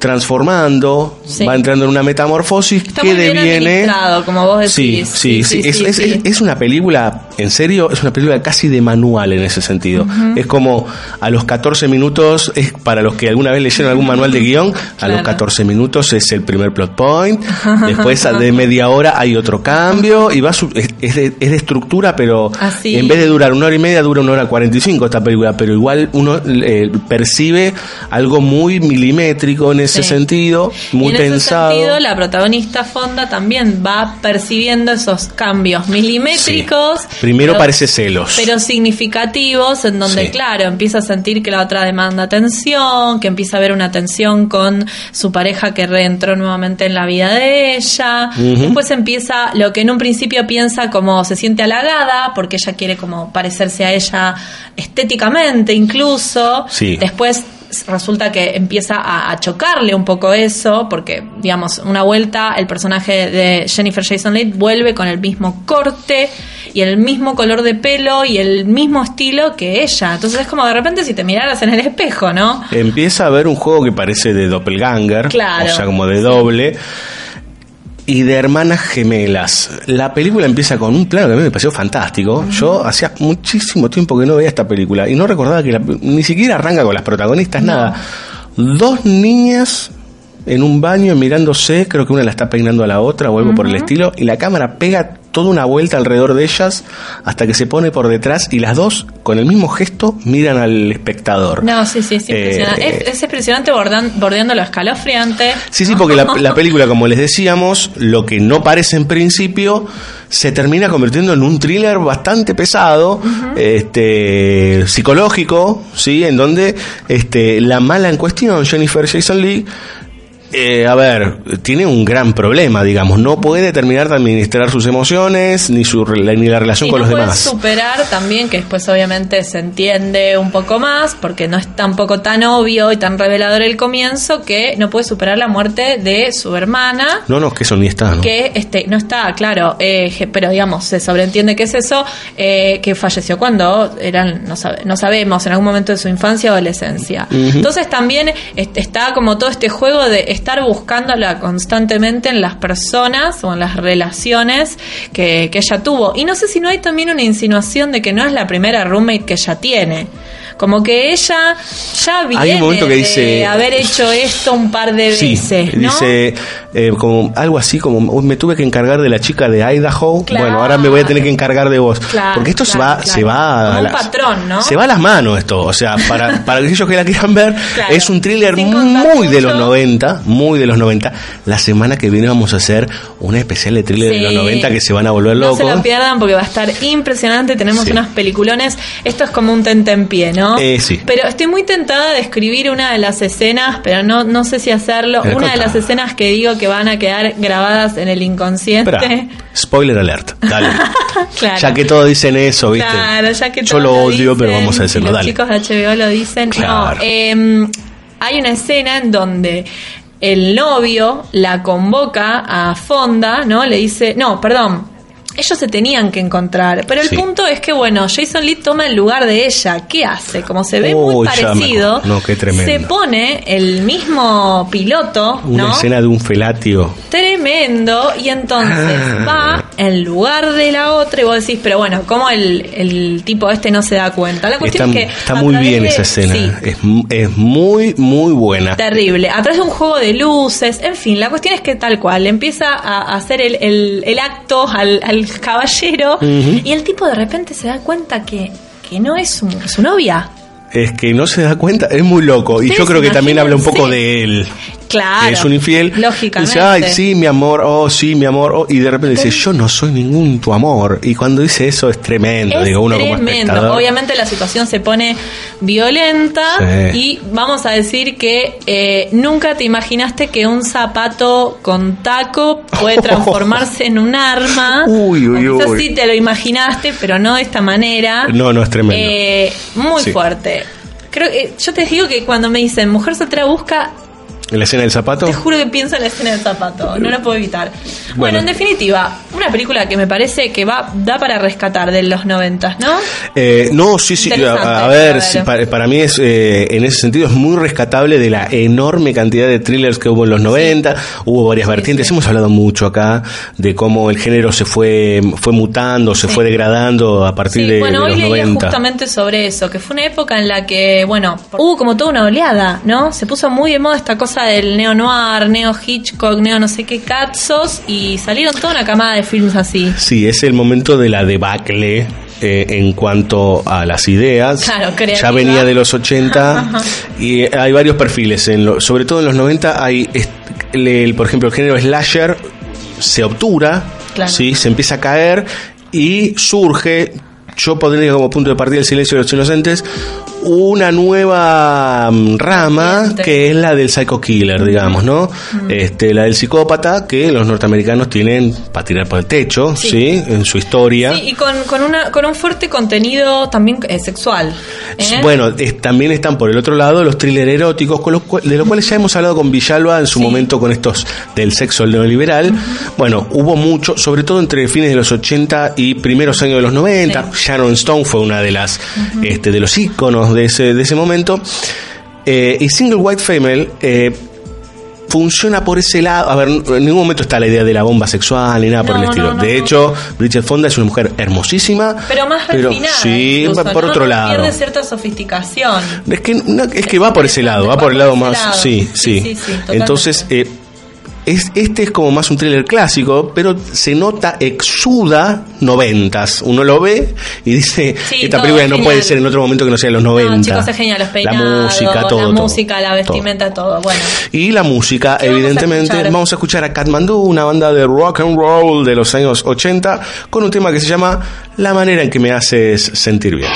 transformando, Sí. va entrando en una metamorfosis Está que muy bien deviene administrado, como vos decís. Sí, sí, sí. Es, sí, es- sí. es- es una película, en serio, es una película casi de manual en ese sentido. Es como a los 14 minutos, es para los que alguna vez leyeron algún manual de guion, a los Claro. 14 minutos es el primer plot point, después de media hora hay otro cambio y va su- es, es de, es de estructura, pero Así. en vez de durar una hora y media, dura una hora 45 esta película, pero igual uno eh, percibe algo muy milimétrico en ese Sí. sentido, muy y en ese sentido, la protagonista Fonda también va percibiendo esos cambios milimétricos. Primero pero- parece celos. Pero significativos, en donde, claro, empieza a sentir que la otra demanda atención, que empieza a haber una tensión con su pareja que reentró nuevamente en la vida de ella. Después empieza lo que en un principio piensa como se siente halagada, porque ella quiere como parecerse a ella estéticamente incluso. Sí. Después resulta que empieza a, a chocarle un poco eso, porque, digamos, una vuelta el personaje de Jennifer Jason Leigh vuelve con el mismo corte y el mismo color de pelo y el mismo estilo que ella. Entonces es como de repente si te miraras en el espejo, ¿no? Empieza a haber un juego que parece de doppelganger, Claro. o sea, como de doble, y de hermanas gemelas. La película empieza con un plano que a mí me pareció fantástico. Yo hacía muchísimo tiempo que no veía esta película y no recordaba que la- ni siquiera arranca con las protagonistas, nada. Dos niñas en un baño mirándose, creo que una la está peinando a la otra o algo por el estilo, y la cámara pega toda una vuelta alrededor de ellas hasta que se pone por detrás y las dos, con el mismo gesto, miran al espectador. No, sí, sí, sí, Eh, impresionante. es, es impresionante bordan- bordeando lo escalofriante. Sí, sí, porque la, la película, como les decíamos, lo que no parece en principio, se termina convirtiendo en un thriller bastante pesado, este, psicológico, sí, en donde este, la mala en cuestión, Jennifer Jason Leigh, eh, a ver, tiene un gran problema, digamos, no puede terminar de administrar sus emociones ni su ni la relación Y con no los puede demás. superar también, que después obviamente se entiende un poco más, porque no es tampoco tan obvio y tan revelador el comienzo, que no puede superar la muerte de su hermana. No, no, que eso ni está, ¿no? Que este no está, claro, eh, pero digamos, se sobreentiende que es eso, eh, que falleció cuando eran, no, sabe- no sabemos, en algún momento de su infancia o adolescencia. Entonces también este, está como todo este juego de estar buscándola constantemente en las personas o en las relaciones que, que ella tuvo. Y no sé si no hay también una insinuación de que no es la primera roommate que ella tiene. Como que ella ya viene Hay un momento que de haber hecho esto un par de Sí, veces, ¿no? dice eh, como algo así como "Uy, me tuve que encargar de la chica de Idaho, Claro. bueno, ahora me voy a tener que encargar de vos. Claro, Porque esto se va se va Como a un patrón, ¿no? Se va a las manos esto, o sea, para, para aquellos que la quieran ver, es un thriller muy de los mucho. 90, muy de los 90. La semana que viene vamos a hacer una especial de thriller de los 90 que se van a volver No locos. se lo pierdan porque va a estar impresionante. Tenemos Sí. unos peliculones. Esto es como un tentempié, ¿no? Eh, sí. Pero estoy muy tentada de escribir una de las escenas, pero no, no sé si hacerlo. Pero una de las escenas que digo que van a quedar grabadas en el inconsciente. Spoiler alert, dale. claro. Ya que todos dicen eso, ¿viste? Claro, ya que Yo todos lo odio, dicen, pero vamos a decirlo, los dale. chicos de HBO lo dicen. Claro. No, eh, hay una escena en donde el novio la convoca a Fonda, ¿no? Le dice, no, perdón. Ellos se tenían que encontrar, pero el Sí. punto es que, bueno, Jason Lee toma el lugar de ella. ¿Qué hace? Como se ve muy parecido. No, qué tremendo. se pone el mismo piloto, Una ¿no? escena de un felatio. Tremendo, y entonces Ah. va en lugar de la otra, y vos decís, pero bueno, ¿cómo el, el tipo este no se da cuenta? La Está, cuestión es que. está muy bien de- esa escena. Sí, Es, es muy, muy buena. Terrible. A través de un juego de luces, en fin, la cuestión es que tal cual, empieza a hacer el, el- el acto al, al caballero y el tipo de repente se da cuenta que, que no es su, su novia. Es que no se da cuenta, es muy loco. Y yo creo que también habla un poco de él. Claro. que es un infiel. Lógicamente. Dice, ay, sí, mi amor, oh, sí, mi amor. oh", y de repente dice, yo no soy ningún tu amor. Y cuando dice eso es tremendo. Es digo, uno como tremendo. espectador. Obviamente la situación se pone violenta Sí. y vamos a decir que eh, nunca te imaginaste que un zapato con taco puede transformarse en un arma. Uy, uy, O quizás uy. sí te lo imaginaste, pero no de esta manera. No, no, es tremendo. Eh, muy Sí. fuerte. Creo que yo te digo que cuando me dicen mujer soltera busca, En la escena del zapato. te juro que pienso en la escena del zapato, no lo puedo evitar. Bueno, Bueno. en definitiva, una película que me parece que va da para rescatar de los noventas, ¿no? Eh, no, sí, sí, a, ver, sí, para, para mí es, eh, en ese sentido es muy rescatable de la enorme cantidad de thrillers que hubo en los 90, hubo varias vertientes, hemos hablado mucho acá de cómo el género se fue, fue mutando, se fue degradando a partir de, bueno, de hoy los leía 90. justamente sobre eso, que fue una época en la que, bueno, hubo como toda una oleada, ¿no? Se puso muy de moda esta cosa del neo noir, neo Hitchcock, neo no sé qué catzos, y salieron toda una camada de films así. Sí, es el momento de la debacle eh, en cuanto a las ideas. Claro, ya venía de los 80 y hay varios perfiles. En lo- sobre todo en los 90 hay, el- por ejemplo, el género slasher se obtura, Claro. ¿sí? se empieza a caer y surge, yo pondría como punto de partida el silencio de los inocentes, una nueva mm, rama que es la del psycho killer, digamos, ¿no? Mm. Este, la del psicópata que los norteamericanos tienen para tirar por el techo, Sí. ¿sí? En su historia. Sí, y con, con, una, con un fuerte contenido también eh, sexual. ¿Eh? Bueno, es- también están por el otro lado los thrillers eróticos, con los cual- de los cuales ya hemos hablado con Villalba en su momento con estos del sexo neoliberal. Bueno, hubo mucho, sobre todo entre fines de los 80 y primeros años de los 90. Sharon Stone fue una de las este, de los íconos de ese, de ese momento. Eh, y Single White Female eh, funciona por ese lado. A ver, en ningún momento está la idea de la bomba sexual ni nada por el estilo. no, de hecho, Bridget Fonda es una mujer hermosísima. Pero más pero refinada. sí, incluso, por otro lado. Pierde cierta sofisticación. Es que, es que va por ese lado, va por el lado más. lado. Sí, sí. Entonces, eh, es, este es como más un thriller clásico, pero se nota, exuda noventas. Uno lo ve y dice: Sí, Esta película no puede ser en otro momento que no sea en los No, noventa. chicos, es genial. Los la peinados, música, todo. la todo. música, la vestimenta, todo. Bueno, Y la música, ¿Qué vamos a evidentemente, vamos a escuchar a Kathmandu, una banda de rock and roll de los años 80, con un tema que se llama La manera en que me haces sentir bien.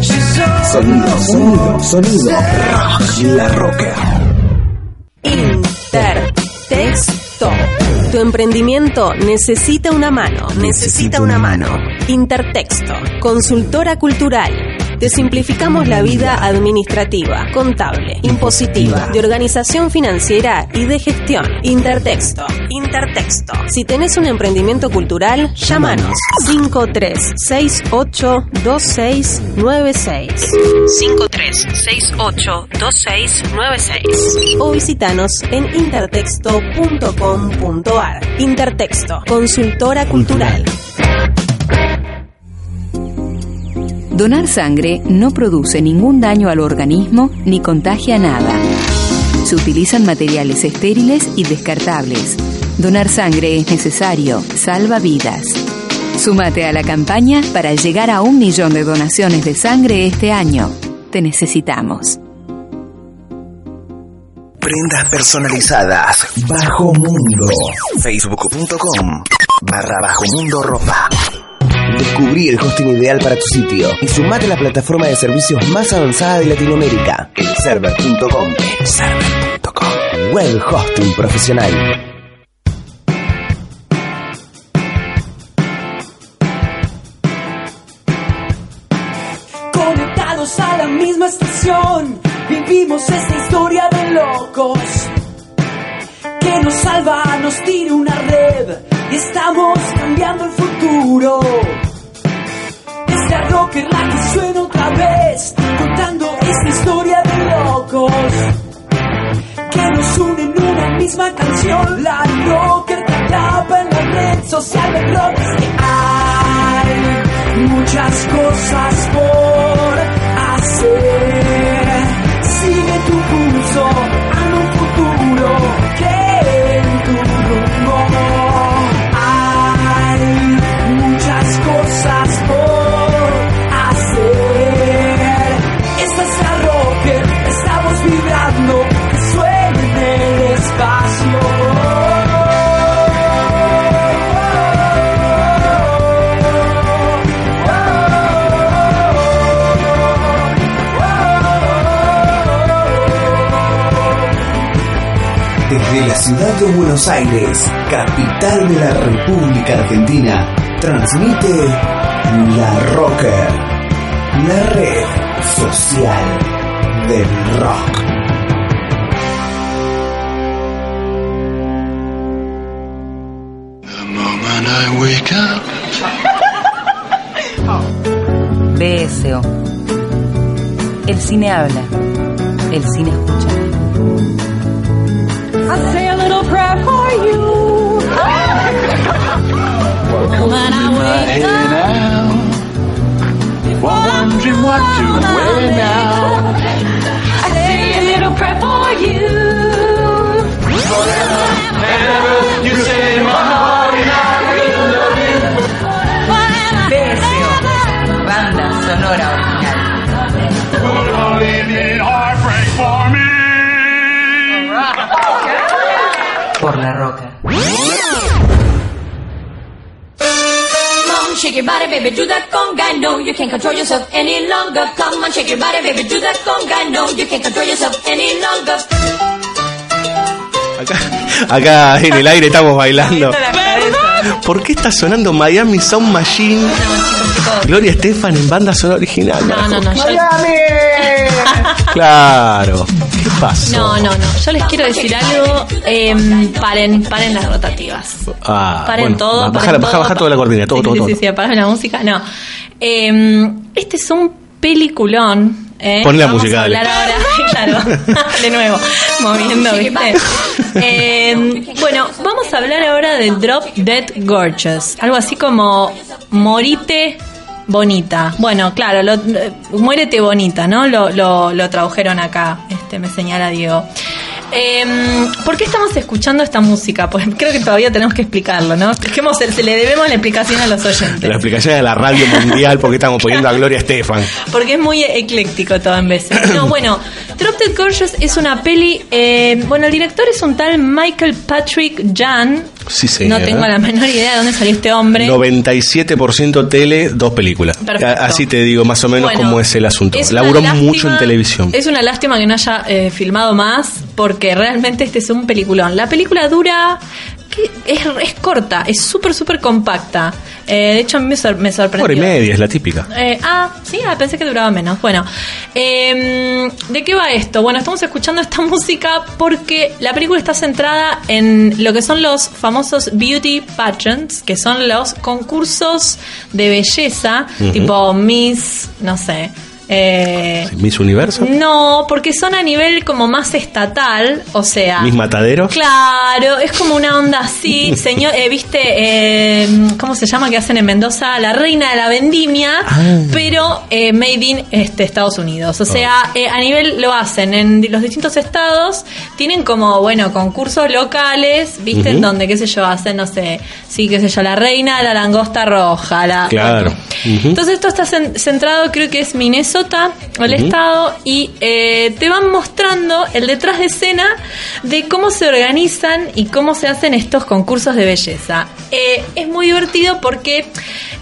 She's all Sonido, sonido, sonido. Rock, La Rocker. Intertexto. Tu emprendimiento necesita una mano. Necesita una mano. Intertexto. Consultora cultural. Te simplificamos la vida administrativa, contable, impositiva, de organización financiera y de gestión. Intertexto. Intertexto. Si tenés un emprendimiento cultural, llámanos 53682696. 53682696 o visitanos en intertexto.com.ar. Intertexto, consultora cultural. Donar sangre no produce ningún daño al organismo ni contagia nada. Se utilizan materiales estériles y descartables. Donar sangre es necesario, salva vidas. Súmate a la campaña para llegar a un millón de donaciones de sangre este año. Te necesitamos. Prendas personalizadas. Bajo Mundo. Facebook.com barra Bajo Mundo Ropa. Descubrí el hosting ideal para tu sitio y sumate a la plataforma de servicios más avanzada de Latinoamérica, elserver.com. Elserver.com. Web hosting profesional. Conectados a la misma estación, vivimos esta historia de locos. Que nos salva, nos tira una red y estamos cambiando el futuro. Rocker la que suena otra vez, contando esta historia de locos. Que nos une en una misma canción, la rocker te atrapa en la red social del rock. Y hay muchas cosas por ciudad de Buenos Aires, capital de la República Argentina, transmite La Rocker, la red social del rock. moment I wake up. BSO. El cine habla. El cine escucha. I When I wake up, Wondering what to wear now. I say a little prayer for you. Forever, ever, You say my heart and I will love you. BSO. Banda sonora shake your body, baby, do that conga. No, you can't control yourself any longer. Come on, shake your body, baby, do that conga. No, you can't control yourself any longer. Acá en el aire estamos bailando. ¿Por qué está sonando Miami Sound Machine? Gloria Estefan en banda sonora original. No, no, no. Yo, Claro. ¿Qué pasó? no, no, no. Yo les quiero decir algo. em, paren, paren las rotativas. Ah, Paren bueno, todo. Baja, paren baja, todo. baja toda la cortina, todo, sí, todo, sí, todo. Sí, sí, apaguen la música. No. Em, este es un peliculón. ¿eh? Pon la Vamos música, a hablar ahora, claro, de nuevo, moviendo, ¿viste? Em, bueno, vamos a hablar ahora de Drop Dead Gorgeous. Algo así como Morite Bonita. Bueno, claro, lo, eh, muérete bonita, ¿no? Lo, lo, lo tradujeron acá, este me señala Diego. Em, ¿Por qué estamos escuchando esta música? Pues creo que todavía tenemos que explicarlo, ¿no? Expliquemos, se le debemos la explicación a los oyentes. La explicación de la radio mundial porque estamos poniendo a Gloria Estefan. Porque es muy ecléctico todo en veces. No, bueno, Drop Dead Gorgeous es una peli. eh, bueno, el director es un tal Michael Patrick Jan. Sí, señor. No tengo la menor idea de dónde salió este hombre. 97% tele, dos películas. Perfecto. Así te digo más o menos Bueno, cómo es el asunto. es Laburó lástima- mucho en televisión. Es una lástima que no haya eh, filmado más, porque realmente este es un peliculón. La película dura. Que Es, es corta, es súper, súper compacta. Eh, de hecho, a mí me, sor- me sorprendió. Hora y media es la típica. Eh, ah, sí, ah, pensé que duraba menos. Bueno, eh, ¿de qué va esto? Bueno, estamos escuchando esta música porque la película está centrada en lo que son los famosos beauty pageants, que son los concursos de belleza, tipo Miss, no sé. Eh, Miss Universo, no, porque son a nivel como más estatal, o sea... Miss Matadero. Claro, es como una onda así, señor, eh, viste, eh, ¿cómo se llama que hacen en Mendoza? La reina de la vendimia, pero eh, made in este, Estados Unidos. O sea, eh, a nivel lo hacen en los distintos estados, tienen como, bueno, concursos locales, viste, en Ujú. donde, qué sé yo, hacen, no sé, sí, qué sé yo, la reina de la langosta roja, la... Claro. Entonces esto está cen- centrado, creo que es Minnesota, el Ujú. estado, y eh, te van mostrando el detrás de escena de cómo se organizan y cómo se hacen estos concursos de belleza. Eh, es muy divertido porque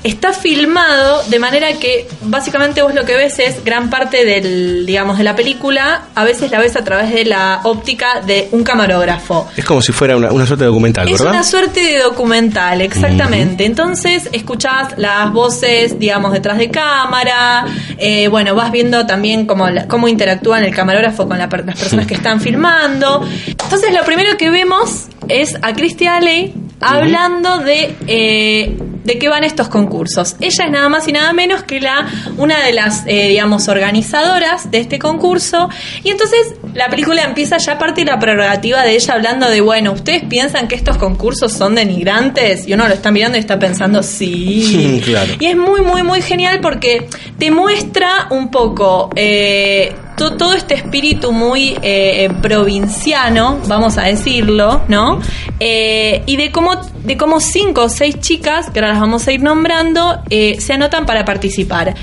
está filmado de manera que básicamente vos lo que ves es gran parte del, digamos, de la película, a veces la ves a través de la óptica de un camarógrafo. Es como si fuera una, una suerte de documental, Es ¿verdad? una suerte de documental, exactamente. Entonces escuchás las voces, digamos, detrás de cámara. eh, bueno, vas viendo también cómo, cómo interactúan el camarógrafo con la las personas que están filmando. Entonces lo primero que vemos es a Christy Alley hablando de eh, de qué van estos concursos. Ella es nada más y nada menos que la una de las eh, digamos organizadoras de este concurso y entonces la película empieza ya parte de la prerrogativa de ella hablando de bueno ustedes piensan que estos concursos son denigrantes y uno lo está mirando y está pensando sí claro. y es muy, muy, muy genial porque te muestra un poco eh, to- todo este espíritu muy eh, provinciano, vamos a decirlo, ¿no? Eh, y de cómo, de cómo cinco o seis chicas, que ahora las vamos a ir nombrando, eh, se anotan para participar.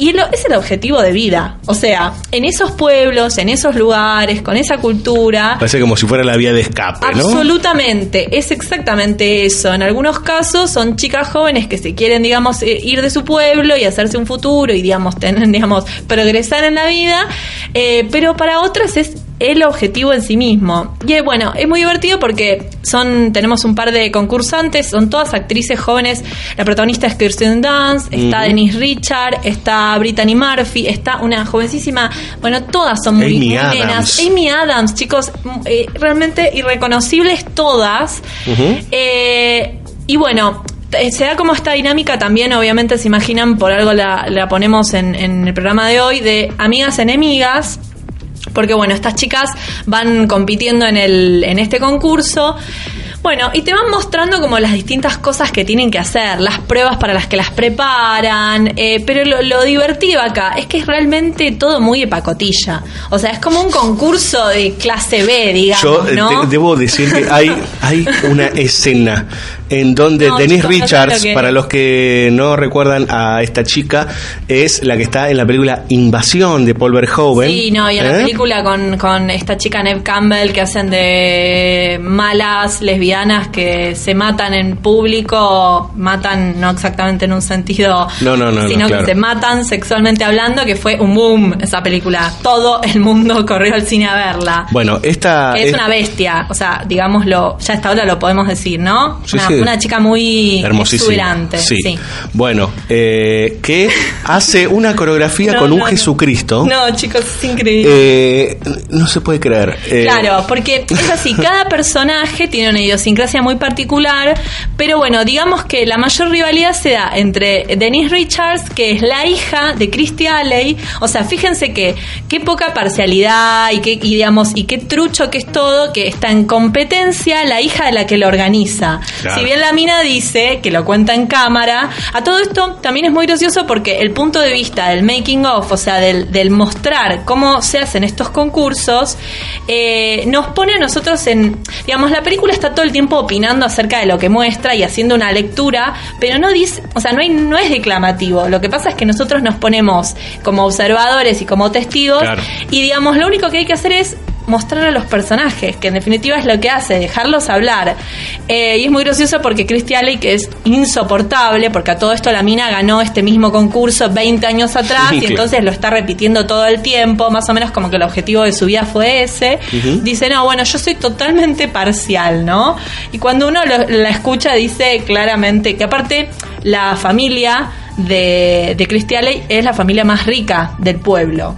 Y lo- es el objetivo de vida. O sea, en esos pueblos, en esos lugares, con esa cultura, Parece como si fuera la vía de escape, ¿no? Absolutamente, es exactamente eso. En algunos casos son chicas jóvenes que se quieren, digamos, eh, ir de su pueblo y hacerse un futuro y, digamos, tener, digamos, progresar en la vida, eh, pero para otras es el objetivo en sí mismo. Y eh, bueno, es muy divertido porque son tenemos un par de concursantes, son todas actrices jóvenes. La protagonista es Kirsten Dunst, está. Denise Richard, está Brittany Murphy, está una jovencísima, bueno, todas son muy, muy Adams. Amy Adams, chicos, eh, realmente irreconocibles todas. Eh, y bueno, se da como esta dinámica también, obviamente se imaginan, por algo la, la ponemos en, en el programa de hoy, de amigas enemigas. Porque bueno, estas chicas van compitiendo en, el, en este concurso. Bueno, y te van mostrando como las distintas cosas que tienen que hacer, las pruebas para las que las preparan, eh, pero lo, lo divertido acá es que es realmente todo muy de pacotilla. O sea, es como un concurso de clase B, digamos, Yo eh, ¿no? de- debo decir que hay, hay una escena en donde No, Denise Richards, que para los que no recuerdan a esta chica, es la que está en la película Invasión de Paul Verhoeven. Sí, no, y en la ¿Eh? película con, con esta chica Neve Campbell que hacen de malas lesbianas que se matan en público, matan no exactamente en un sentido, No, no, no, no, sino claro. que se matan sexualmente hablando, que fue un boom esa película. Todo el mundo corrió al cine a verla. Bueno, esta Que es una bestia, o sea, digámoslo, ya hasta ahora lo podemos decir, ¿no? Sí, una, sí. Una chica muy hermosísima. exuberante. Sí. sí. Bueno, eh, que hace una coreografía No, con un no. Jesucristo. No, chicos, es increíble. Eh, no se puede creer. Eh, Claro, porque es así, cada personaje tiene una idiosincrasia muy particular, pero bueno, digamos que la mayor rivalidad se da entre Denise Richards, que es la hija de Christy Alley, o sea, fíjense que qué poca parcialidad y qué, y digamos, y qué trucho que es todo, que está en competencia la hija de la que lo organiza. Claro. Si también la mina dice, que lo cuenta en cámara, a todo esto también es muy gracioso porque el punto de vista del making of, o sea, del, del mostrar cómo se hacen estos concursos, eh, nos pone a nosotros en, digamos, la película está todo el tiempo opinando acerca de lo que muestra y haciendo una lectura, pero no dice, o sea, no, hay, no es declamativo. Lo que pasa es que nosotros nos ponemos como observadores y como testigos Claro. y digamos, lo único que hay que hacer es mostrar a los personajes, que en definitiva es lo que hace, dejarlos hablar. Eh, y es muy gracioso porque Christy Alley, que es insoportable, porque a todo esto la mina ganó este mismo concurso 20 años atrás y entonces lo está repitiendo todo el tiempo, más o menos como que el objetivo de su vida fue ese. Dice, no, bueno, yo soy totalmente parcial, ¿no? Y cuando uno lo- la escucha dice claramente que aparte la familia de, de Christy Alley es la familia más rica del pueblo.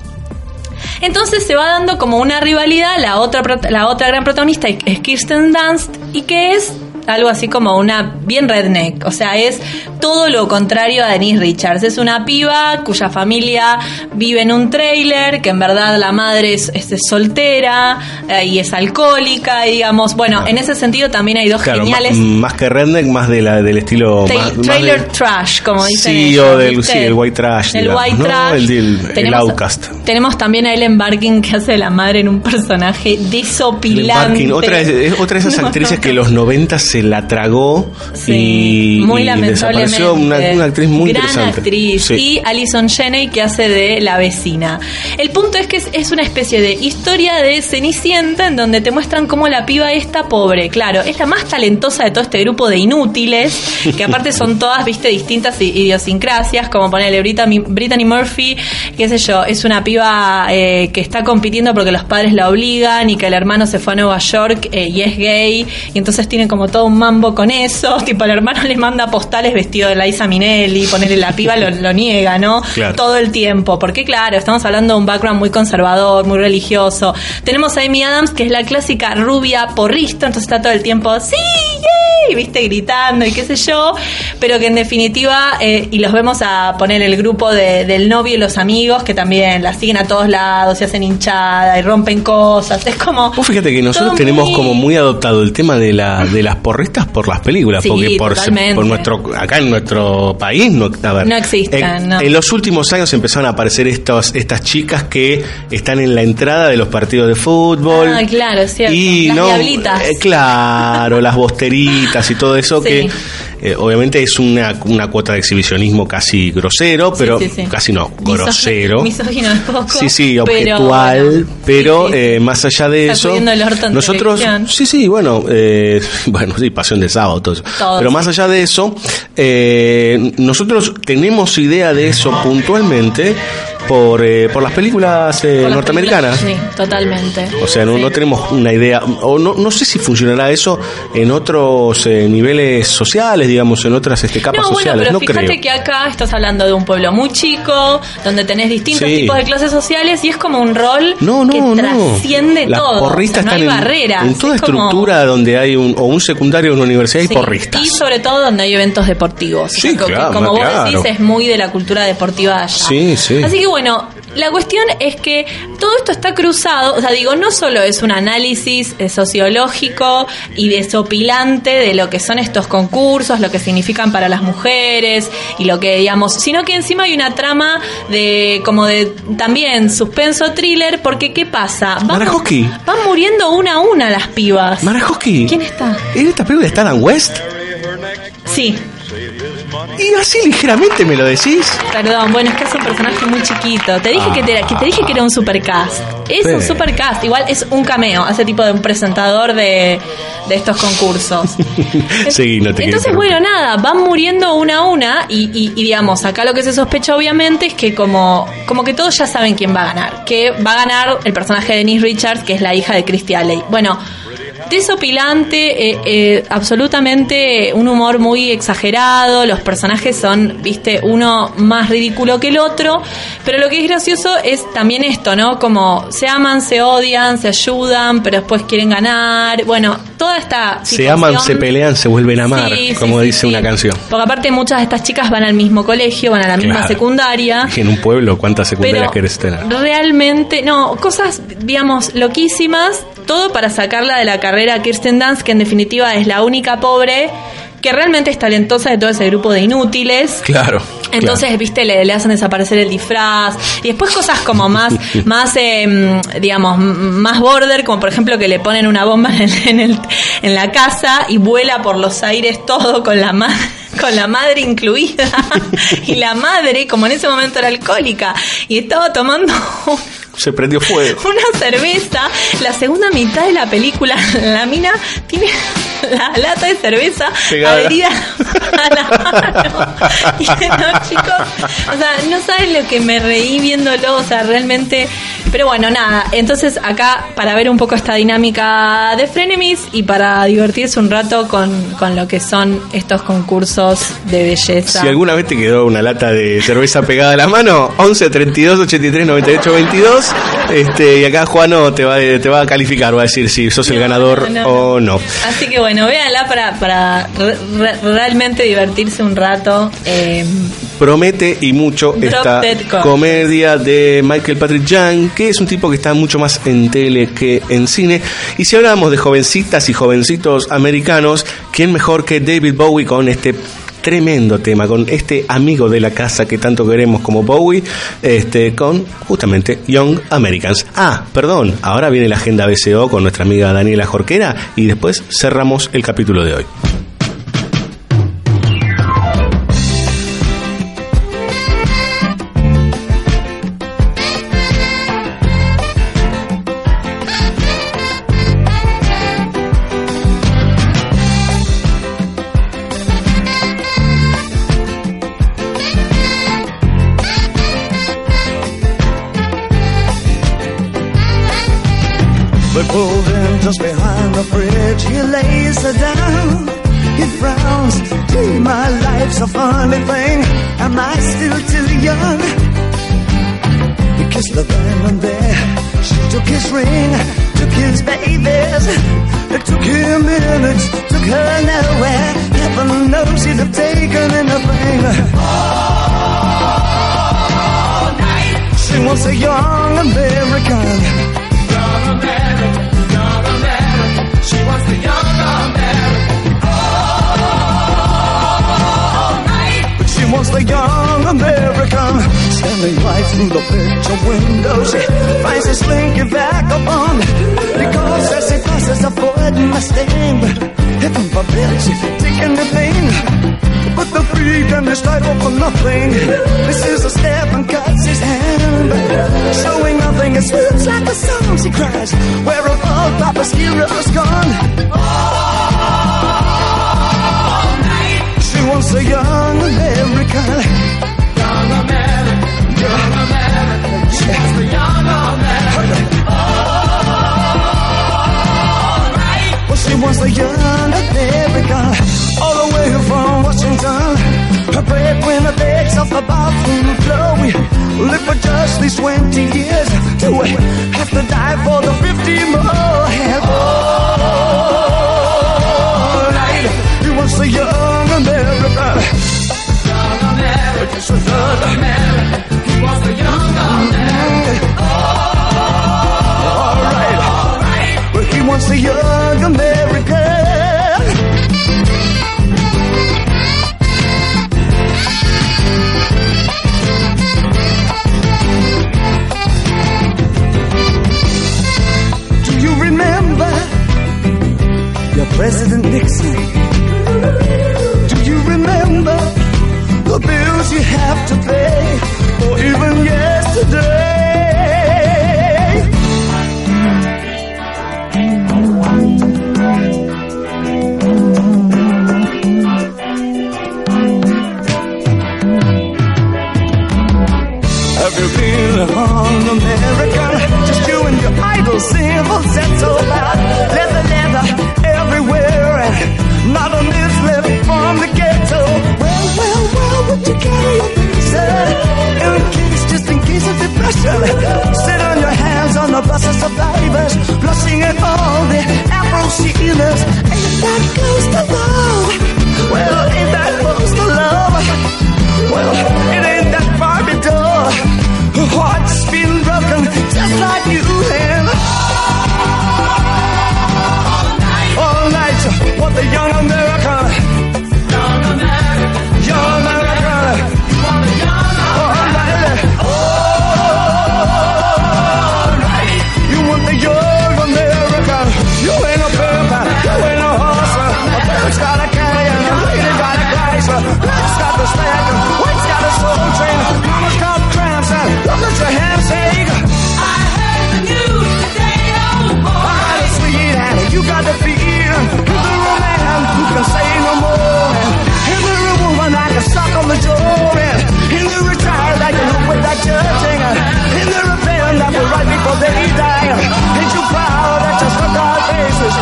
Entonces se va dando como una rivalidad, la otra, la otra gran protagonista es Kirsten Dunst y que es algo así como una bien redneck, o sea, es todo lo contrario a Denise Richards. Es una piba cuya familia vive en un trailer, que en verdad la madre es, es soltera eh, y es alcohólica, y digamos, bueno, en ese sentido también hay dos Claro, geniales más que redneck, más de la, del estilo. tra- más- más trailer de- trash, como dicen Sí, ellos, o del el white trash. El digamos, white ¿no? trash. El, el Tenemos- outcast. Tenemos también a Ellen Barkin que hace de la madre en un personaje desopilante. Barkin, otra, es otra de esas No, actrices no, que los 90 se la tragó Sí, y, muy y desapareció. Una, una actriz muy Gran interesante. actriz. Sí. Y Alison Janney que hace de la vecina. El punto es que es, es una especie de historia de Cenicienta en donde te muestran cómo la piba está pobre. Claro, es la más talentosa de todo este grupo de inútiles, que aparte son todas, viste, distintas idiosincrasias, como ponerle Brittany, Brittany Murphy, qué sé yo, es una piba eh, que está compitiendo porque los padres la obligan y que el hermano se fue a Nueva York eh, y es gay, y entonces tiene como todo un mambo con eso, tipo el hermano le manda postales vestido de Liza Minnelli, ponerle la piba lo, lo niega, ¿no? Claro. Todo el tiempo, porque claro, estamos hablando de un background muy conservador, muy religioso. Tenemos a Amy Adams, que es la clásica rubia porrista, entonces está todo el tiempo, sí, yay, viste, gritando y qué sé yo, pero que en definitiva, eh, y los vemos a poner el grupo de- del novio y los amigos, que también la siguen a todos lados, se hacen hinchada y rompen cosas, es como... Vos fíjate que nosotros tenemos muy- como muy adoptado el tema de la de las porristas por las películas, Sí, porque por, nuestro acá en nuestro país no, a ver, No existen, en, no. en los últimos años empezaron a aparecer estos estas chicas que están en la entrada de los partidos de fútbol. Ah, claro, cierto. Y Las no, diablitas. eh, claro, las y todo eso Sí. que eh, obviamente es una, una cuota de exhibicionismo casi grosero, pero sí, sí. casi no, grosero. Misógino es poco. Sí, sí, pero, objetual, bueno, pero eh, más allá de eso, Sacudiendo el orto en nosotros, televisión. sí, sí, bueno, eh, bueno, sí, pasión de sábado, todo eso. Pero más allá de eso, eh, nosotros tenemos idea de eso puntualmente por, eh, por las películas eh, Por las norteamericanas. películas, Sí, totalmente. O sea, no, no tenemos una idea, o no, no sé si funcionará eso en otros eh, niveles sociales, digamos, en otras este, capas No, bueno, sociales, pero no fíjate creo. que acá estás hablando de un pueblo muy chico, donde tenés distintos Sí. tipos de clases sociales y es como un rol No, no, que trasciende Las todo. porristas o sea, no hay están en, barreras. en toda es como- estructura donde hay un, o un secundario o una universidad y Sí, porristas. Y sobre todo donde hay eventos deportivos. O sea, Sí, co- claro, como vos claro. decís, es muy de la cultura deportiva allá. Sí, sí. Así que bueno, la cuestión es que todo esto está cruzado, o sea, digo, no solo es un análisis eh, sociológico y desopilante de lo que son estos concursos, lo que significan para las mujeres y lo que digamos, sino que encima hay una trama de como de también suspenso thriller, porque ¿qué pasa? Van, Marajoski. van muriendo una a una las pibas. Marajoski. ¿Quién está? ¿En esta película está Dan West? Sí. Y así ligeramente me lo decís. Perdón, bueno, es que es un personaje muy chiquito. Te dije Ah. que, te, que te dije que era un supercast. Es un Sí. supercast, igual es un cameo, hace tipo de un presentador de, de estos concursos. sí, no te Entonces, bueno, nada, van muriendo una a una y, y- y, digamos, acá lo que se sospecha obviamente es que como, como que todos ya saben quién va a ganar. Que va a ganar el personaje de Denise Richards, que es la hija de Christy Alley. Bueno, desopilante, eh, eh, absolutamente un humor muy exagerado, los personajes son, viste, uno más ridículo que el otro, pero lo que es gracioso es también esto, ¿no? Como se aman, se odian, se ayudan, pero después quieren ganar, bueno, toda esta Se aman, se situación- pelean, se vuelven a amar, Sí, como sí, dice sí. una canción. Porque aparte muchas de estas chicas van al mismo colegio, van a la misma Claro. secundaria. Y en un pueblo, ¿cuántas secundarias querés tener? realmente, no, cosas, digamos, loquísimas, todo para sacarla de la carrera Kirsten Dunst, que en definitiva es la única pobre que realmente es talentosa de todo ese grupo de inútiles. Claro. Entonces, viste, le, le hacen desaparecer el disfraz. Y después cosas como más, más eh, digamos, más border, como por ejemplo que le ponen una bomba en, el- en, el- en la casa y vuela por los aires todo con la madre. Con la madre incluida. y la madre, como en ese momento era alcohólica, y estaba tomando Se prendió fuego. una cerveza. La segunda mitad de la película, la mina tiene la lata de cerveza Pegada. adherida a la mano. Y no, chicos, o sea, no saben lo que me reí viéndolo, o sea, realmente. Pero bueno, nada. Entonces, acá, para ver un poco esta dinámica de Frenemies y para divertirse un rato con, con lo que son estos concursos de belleza. Si alguna vez te quedó una lata de cerveza pegada a la mano, 11 32 83 98 22. Este, y acá Juano te va, te va a calificar, va a decir si sos el ganador no, no. o no. Así que bueno, véanla para, para re- re- realmente divertirse un rato. eh, Promete y mucho esta comedia de Michael Patrick Young, que es un tipo que está mucho más en tele que en cine. Y si hablamos de jovencitas y jovencitos americanos, ¿quién mejor que David Bowie con este tremendo tema, con este amigo de la casa que tanto queremos como Bowie, este, con justamente Young Americans. Ah, perdón, ahora viene la agenda BCO con nuestra amiga Daniela Jorquera y después cerramos el capítulo de hoy. The young American. All the way from Washington. Her breadwinner begs off the bathroom floor. We live for just these 20 years. Do we have to die for the 50 more? And all night. He wants the young American. Young a American. He wants the young American. All right. All right. Well, he wants the young American. President Nixon? Do you remember the bills you have to pay, or even yesterday? Have you been on America? Just you and your idle symbols that's all about in case, just in case of depression? Sit on your hands on the bus of survivors, blushing at all the Afro sealers. Ain't that close to love? Well, ain't that close to love? Well, it ain't that far to door. Her heart's been broken just like you have. All night, what the young American. you gotta fear. Is there a man who can say no more? Is there a woman I can suck on the door. And a child I can look without judging. Is there a rebellion that will write before they die. Ain't you proud that you stuck our faces?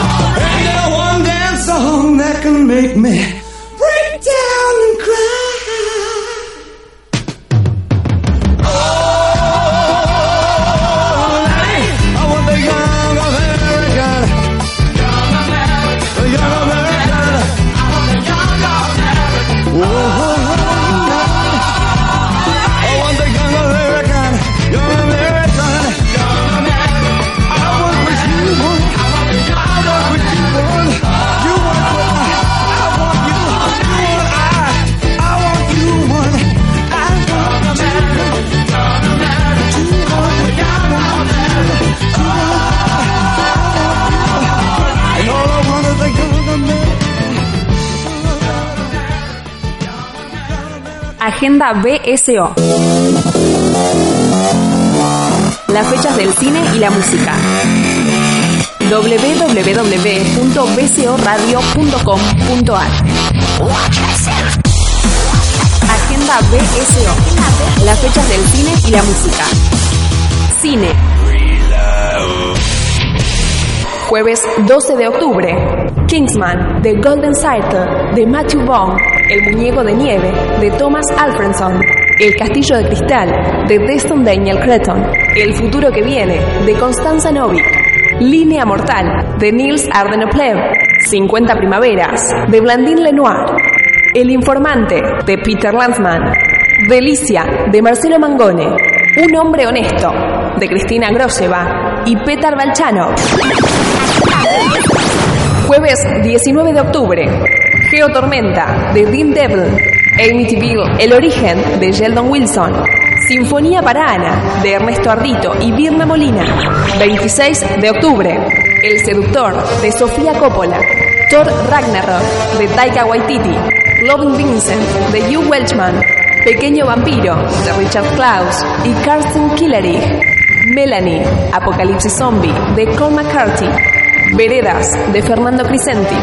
Ain't there one dance song that can make me Agenda BSO. Las fechas del cine y la música. www.bcoradio.com.ar Agenda BSO. Las fechas del cine y la música. Cine. Jueves 12 de octubre. Kingsman, The Golden Circle, de Matthew Vaughn. El muñeco de nieve, de Thomas Alfredson. El castillo de cristal, de Deston Daniel Cretton. El futuro que viene, de Constanza Novik. Línea mortal, de Nils Ardenoplev. 50 primaveras, de Blandine Lenoir. El informante, de Peter Lanzmann. Delicia, de Marcelo Mangone. Un hombre honesto, de Cristina Groseva y Petar Balchanov. Jueves 19 de octubre. Geotormenta de Dean Devlin. Amityville, El origen de Sheldon Wilson. Sinfonía para Ana de Ernesto Ardito y Birna Molina. 26 de octubre. El seductor de Sofía Coppola. Thor Ragnarok de Taika Waititi. Loving Vincent de Hugh Welchman. Pequeño vampiro de Richard Klaus y Carsten Killerich. Melanie, Apocalipsis Zombie de Cole McCarthy. Veredas de Fernando Crisenti.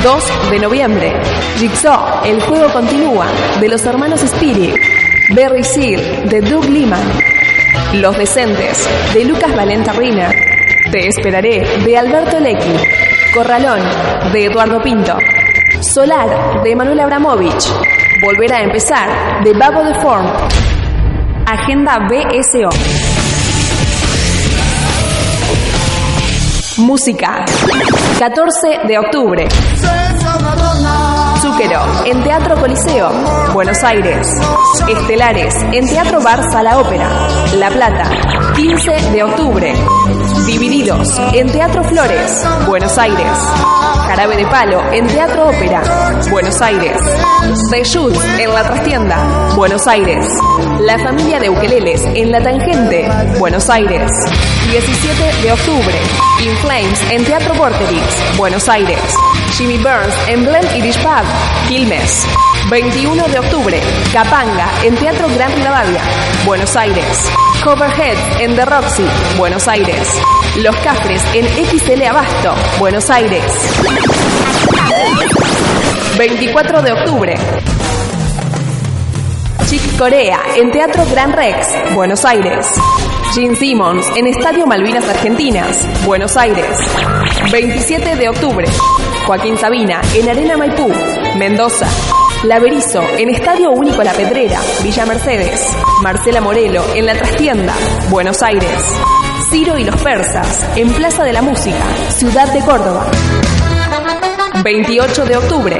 2 de noviembre. Jigsaw, El juego continúa de los hermanos Spirit. Berry Seal de Doug Liman. Los decentes de Lucas Valenta Riner. Te esperaré de Alberto Lecky. Corralón de Eduardo Pinto. Solar de Manuel Abramovich. Volver a empezar de Babo de Form. Agenda BSO. Música. 14 de octubre. Zúquero, en Teatro Coliseo, Buenos Aires. Estelares, en Teatro Bar Sala Ópera, La Plata. 15 de octubre. Divididos, en Teatro Flores, Buenos Aires. Jarabe de Palo, en Teatro Ópera, Buenos Aires. The en La Trastienda, Buenos Aires. La familia de Ukeleles, en La Tangente, Buenos Aires. 17 de octubre. In Flames, en Teatro Vorterix, Buenos Aires. Jimmy Burns, en Blend Irish Pub, Quilmes. 21 de octubre. Capanga, en Teatro Gran Rivadavia, Buenos Aires. Coverhead, en The Roxy, Buenos Aires. Los Cafres, en XL Abasto, Buenos Aires. 24 de octubre. Chick Corea, en Teatro Gran Rex, Buenos Aires. Gene Simmons, en Estadio Malvinas Argentinas, Buenos Aires. 27 de octubre. Joaquín Sabina, en Arena Maipú, Mendoza. Laberizo, en Estadio Único La Pedrera, Villa Mercedes. Marcela Morelo, en La Trastienda, Buenos Aires. Ciro y los Persas, en Plaza de la Música, Ciudad de Córdoba. 28 de octubre.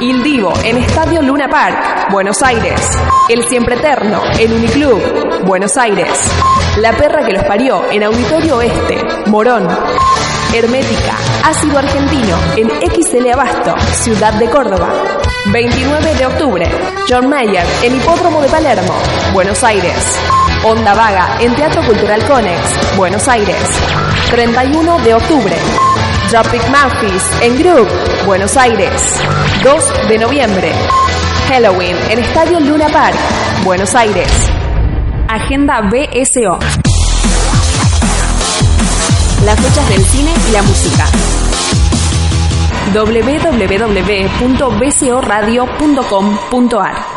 Il Divo, en Estadio Luna Park, Buenos Aires. El Siempre Eterno, en Uniclub, Buenos Aires. La perra que los parió, en Auditorio Oeste, Morón. Hermética, ácido argentino, en XL Abasto, Ciudad de Córdoba. 29 de octubre. John Mayer, en Hipódromo de Palermo, Buenos Aires. Onda Vaga, en Teatro Cultural Conex, Buenos Aires. 31 de octubre. Tropic Memphis, en Group, Buenos Aires. 2 de noviembre. Halloween, en Estadio Luna Park, Buenos Aires. Agenda BSO. Las fechas del cine y la música. www.bcoradio.com.ar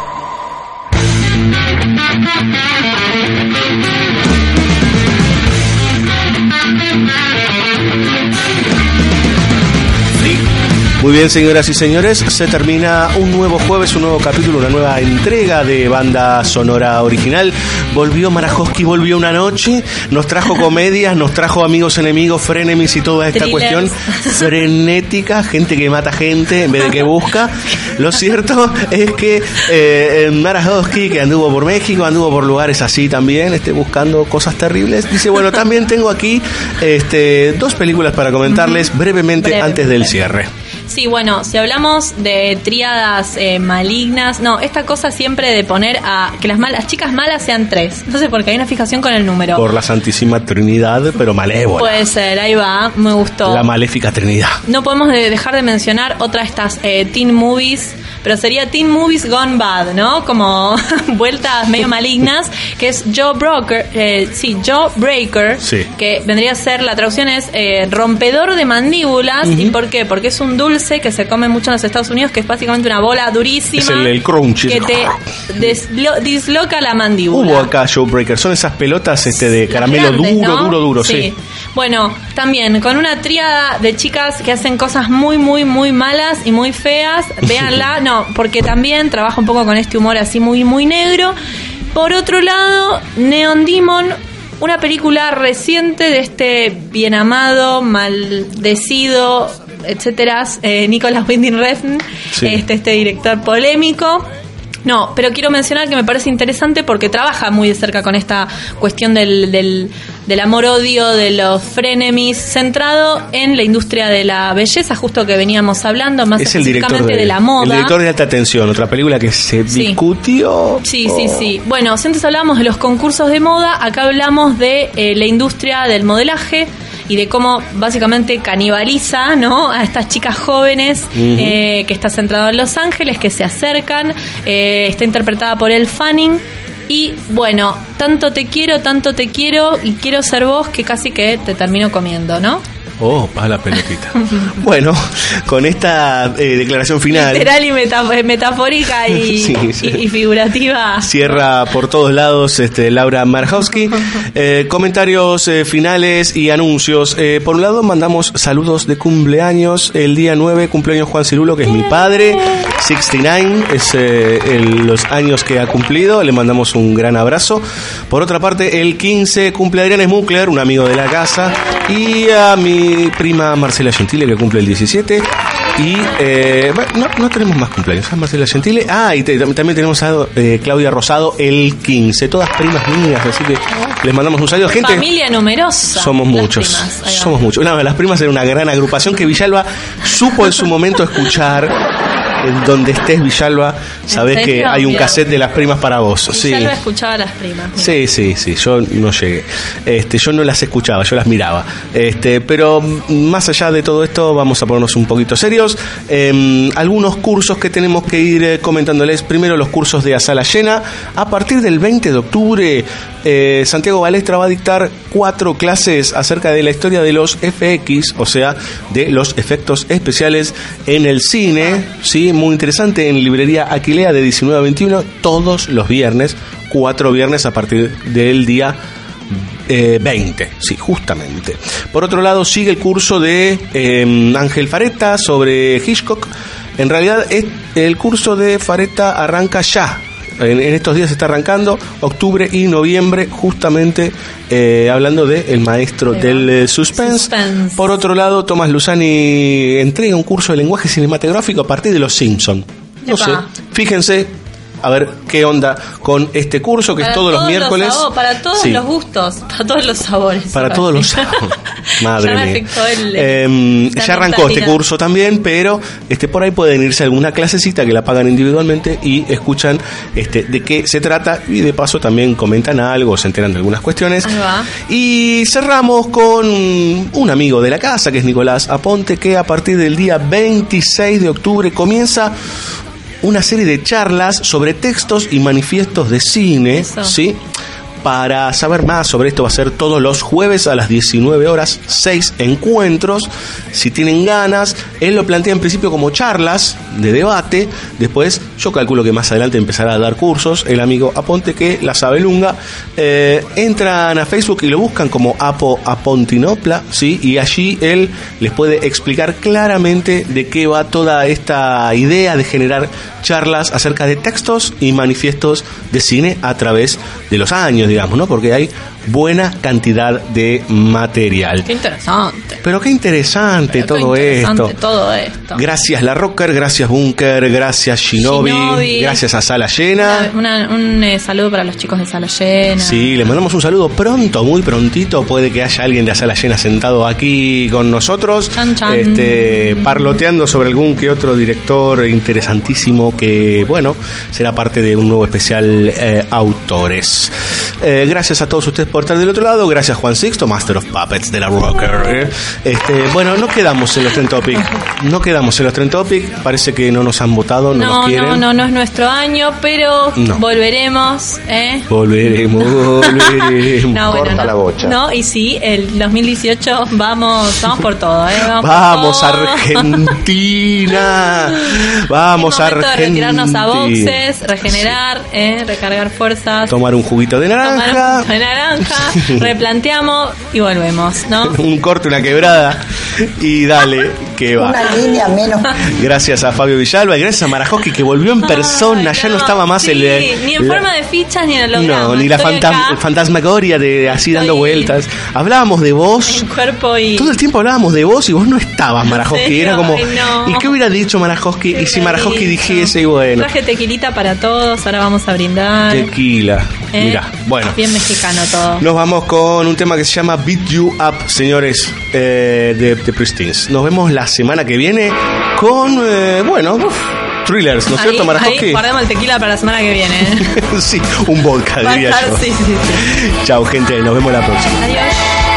Muy bien, señoras y señores, se termina un nuevo jueves, un nuevo capítulo, una nueva entrega de banda sonora original. Volvió Marajowski, volvió una noche, nos trajo comedias, nos trajo amigos enemigos, frenemies y toda esta Thrillers. cuestión frenética, gente que mata gente en vez de que busca. Lo cierto es que eh, Marajowski, que anduvo por México, anduvo por lugares así también, este, buscando cosas terribles, dice, bueno, también tengo aquí este, dos películas para comentarles brevemente Breve. antes del cierre. Sí, bueno, si hablamos de tríadas eh, malignas, no, esta cosa siempre de poner a que las, mal- las chicas malas sean tres. No sé por qué hay una fijación con el número. Por la Santísima Trinidad, pero malévola. Puede ser, ahí va, me gustó. La maléfica Trinidad. No podemos de- dejar de mencionar otra de estas eh, teen movies, pero sería teen movies gone bad, ¿no? Como vueltas medio malignas, que es Joe Broker, eh, sí, Joe Breaker, Sí. que vendría a ser, la traducción es eh, rompedor de mandíbulas. ¿Y por qué? Porque es un dulce que se come mucho en los Estados Unidos, que es básicamente una bola durísima. Es el, el crunch. que te deslo- disloca la mandíbula. Hubo acá Showbreaker, son esas pelotas este de caramelo grandes, duro, ¿no? duro, duro, sí. Bueno, también con una tríada de chicas que hacen cosas muy, muy, muy malas y muy feas. Véanla, no, porque también trabaja un poco con este humor así muy, muy negro. Por otro lado, Neon Demon, una película reciente de este bien amado, maldecido, etcétera, eh, Nicolas Winding Refn, Sí. este, este director polémico. No, pero quiero mencionar que me parece interesante porque trabaja muy de cerca con esta cuestión del, del, del amor-odio, de los frenemies, centrado en la industria de la belleza, justo que veníamos hablando, más Es específicamente de, de, la moda. El director de Alta Tensión, otra película que se Sí. discutió. Sí, sí, Oh. sí. Bueno, antes hablábamos de los concursos de moda, acá hablamos de eh, la industria del modelaje y de cómo básicamente canibaliza ¿no? a estas chicas jóvenes eh, que está centrado en Los Ángeles, que se acercan. eh, está interpretada por El Fanning. Y bueno, tanto te quiero, tanto te quiero y quiero ser vos que casi que te termino comiendo, ¿no? Oh, pa' la pelotita. bueno, con esta eh, declaración final. Literal y metaf- metafórica y, Sí, sí. y- y figurativa. Cierra por todos lados este, Laura Marjowski. Eh, comentarios eh, finales y anuncios. Eh, por un lado, mandamos saludos de cumpleaños. El día 9, cumpleaños Juan Cirulo, que es mi padre. 69 es eh, el- los años que ha cumplido. Le mandamos un gran abrazo. Por otra parte, el 15 cumple Adrián Smukler, un amigo de la casa. Y a mi prima Marcela Gentile, que cumple el 17. Y eh, no, no tenemos más cumpleaños. Ah, Marcela Gentile. Ah, y te- también tenemos a eh, Claudia Rosado el 15. Todas primas mías, así que les mandamos un saludo. Gente, Familia numerosa. somos muchos. primas. Somos muchos. No, las primas era una gran agrupación que Villalba supo en su momento escuchar. Donde estés, Villalba, sabés ¿En que hay un cassette de las primas para vos. Y Sí. escuchaba a las primas. Sí, sí, sí, yo no llegué. Este, yo no las escuchaba, yo las miraba. Este, pero más allá de todo esto, vamos a ponernos un poquito serios. Em, algunos cursos que tenemos que ir eh, comentándoles. Primero los cursos de A Sala Llena. A partir del 20 de octubre, eh, Santiago Balestra va a dictar cuatro clases acerca de la historia de los FX, o sea, de los efectos especiales en el cine. Sí, muy interesante, en librería Aquilea de 19 a 21, todos los viernes, cuatro viernes a partir del día eh, 20, sí, justamente. Por otro lado, sigue el curso de eh, Ángel Fareta sobre Hitchcock. En realidad, el curso de Fareta arranca ya. En, en estos días está arrancando, octubre y noviembre, justamente eh, hablando de El Maestro del eh, suspense. Por otro lado, Tomás Luzani entrega un curso de lenguaje cinematográfico a partir de Los Simpson. No Epa. sé, fíjense a ver qué onda con este curso que Para es todos los miércoles. sabores, para todos Sí. los gustos, para todos los sabores. Para todos los Madre Ya me mía. el- Em, ya arrancó este curso también, pero este por ahí pueden irse a alguna clasecita que la pagan individualmente y escuchan este de qué se trata y de paso también comentan algo, se enteran de algunas cuestiones. Y cerramos con un amigo de la casa, que es Nicolás Aponte, que a partir del día 26 de octubre comienza una serie de charlas sobre textos y manifiestos de cine, Eso. ¿sí? Para saber más sobre esto va a ser todos los jueves a las 19 horas, 6 encuentros. Si tienen ganas, él lo plantea en principio como charlas de debate. Después, yo calculo que más adelante empezará a dar cursos. El amigo Aponte que la sabe lunga. Eh, entran a Facebook y lo buscan como Apo Apontinopla, ¿sí? Y allí él les puede explicar claramente de qué va toda esta idea de generar charlas acerca de textos y manifiestos de cine a través de los años, digamos, ¿no? Porque hay buena cantidad de material. Qué interesante. Pero qué interesante Pero qué todo interesante esto. todo esto. Gracias La Rocker, gracias Bunker, gracias Shinobi, Shinobi. gracias a Sala Llena. Una- un eh, saludo para los chicos de Sala Llena. Sí, le mandamos un saludo pronto, muy prontito. Puede que haya alguien de Sala Llena sentado aquí con nosotros, Chan, chan. Este, parloteando sobre algún que otro director interesantísimo que, bueno, será parte de un nuevo especial eh, autores. Eh, gracias a todos ustedes por estar del otro lado. Gracias Juan Sixto, Master of Puppets de la Rocker. eh. Este, bueno, no quedamos en los Trend Topic. No quedamos en los Trend Topic. Parece que no nos han votado, no, nos No, quieren. no, no, no es nuestro año, pero No. volveremos, ¿eh? Volveremos, volveremos. No, bueno, no. No, y sí, el 2018 vamos, vamos por todo, ¿eh? Vamos, por Vamos todo. Argentina. Vamos de retirarnos a Argentina. boxes, regenerar, ¿eh? recargar fuerzas. Tomar un juguito de tomar un naranja. jugo de naranja, replanteamos y volvemos, ¿no? un corte, una quebrada. Y dale, que va. Una línea menos. Gracias a Fabio Villalba y gracias a Marajoski que volvió en persona. ya no estaba más Sí, el. eh, ni en la- forma de fichas ni en holograma. No, ni la Estoy fantas- acá, fantasmagoria de así dando vueltas. Hablábamos de vos. en cuerpo y... Todo el tiempo hablábamos de vos y vos no estabas, Marajoski. Era como. Ay, no. ¿Y qué hubiera dicho Marajoski? Y si Marajoski dijese, y bueno. Traje tequilita para todos, ahora vamos a brindar. Tequila. ¿eh? Mira, bueno. Bien mexicano todo. Nos vamos con un tema que se llama Beat You Up, señores eh, de, de Pristines. Nos vemos la semana que viene con, eh, bueno, thrillers, ¿no es cierto, ahí guardemos el tequila para la semana que viene. ¿eh? sí, un vodka, diría yo. sí, sí, sí. Chao, gente, nos vemos la próxima. Adiós.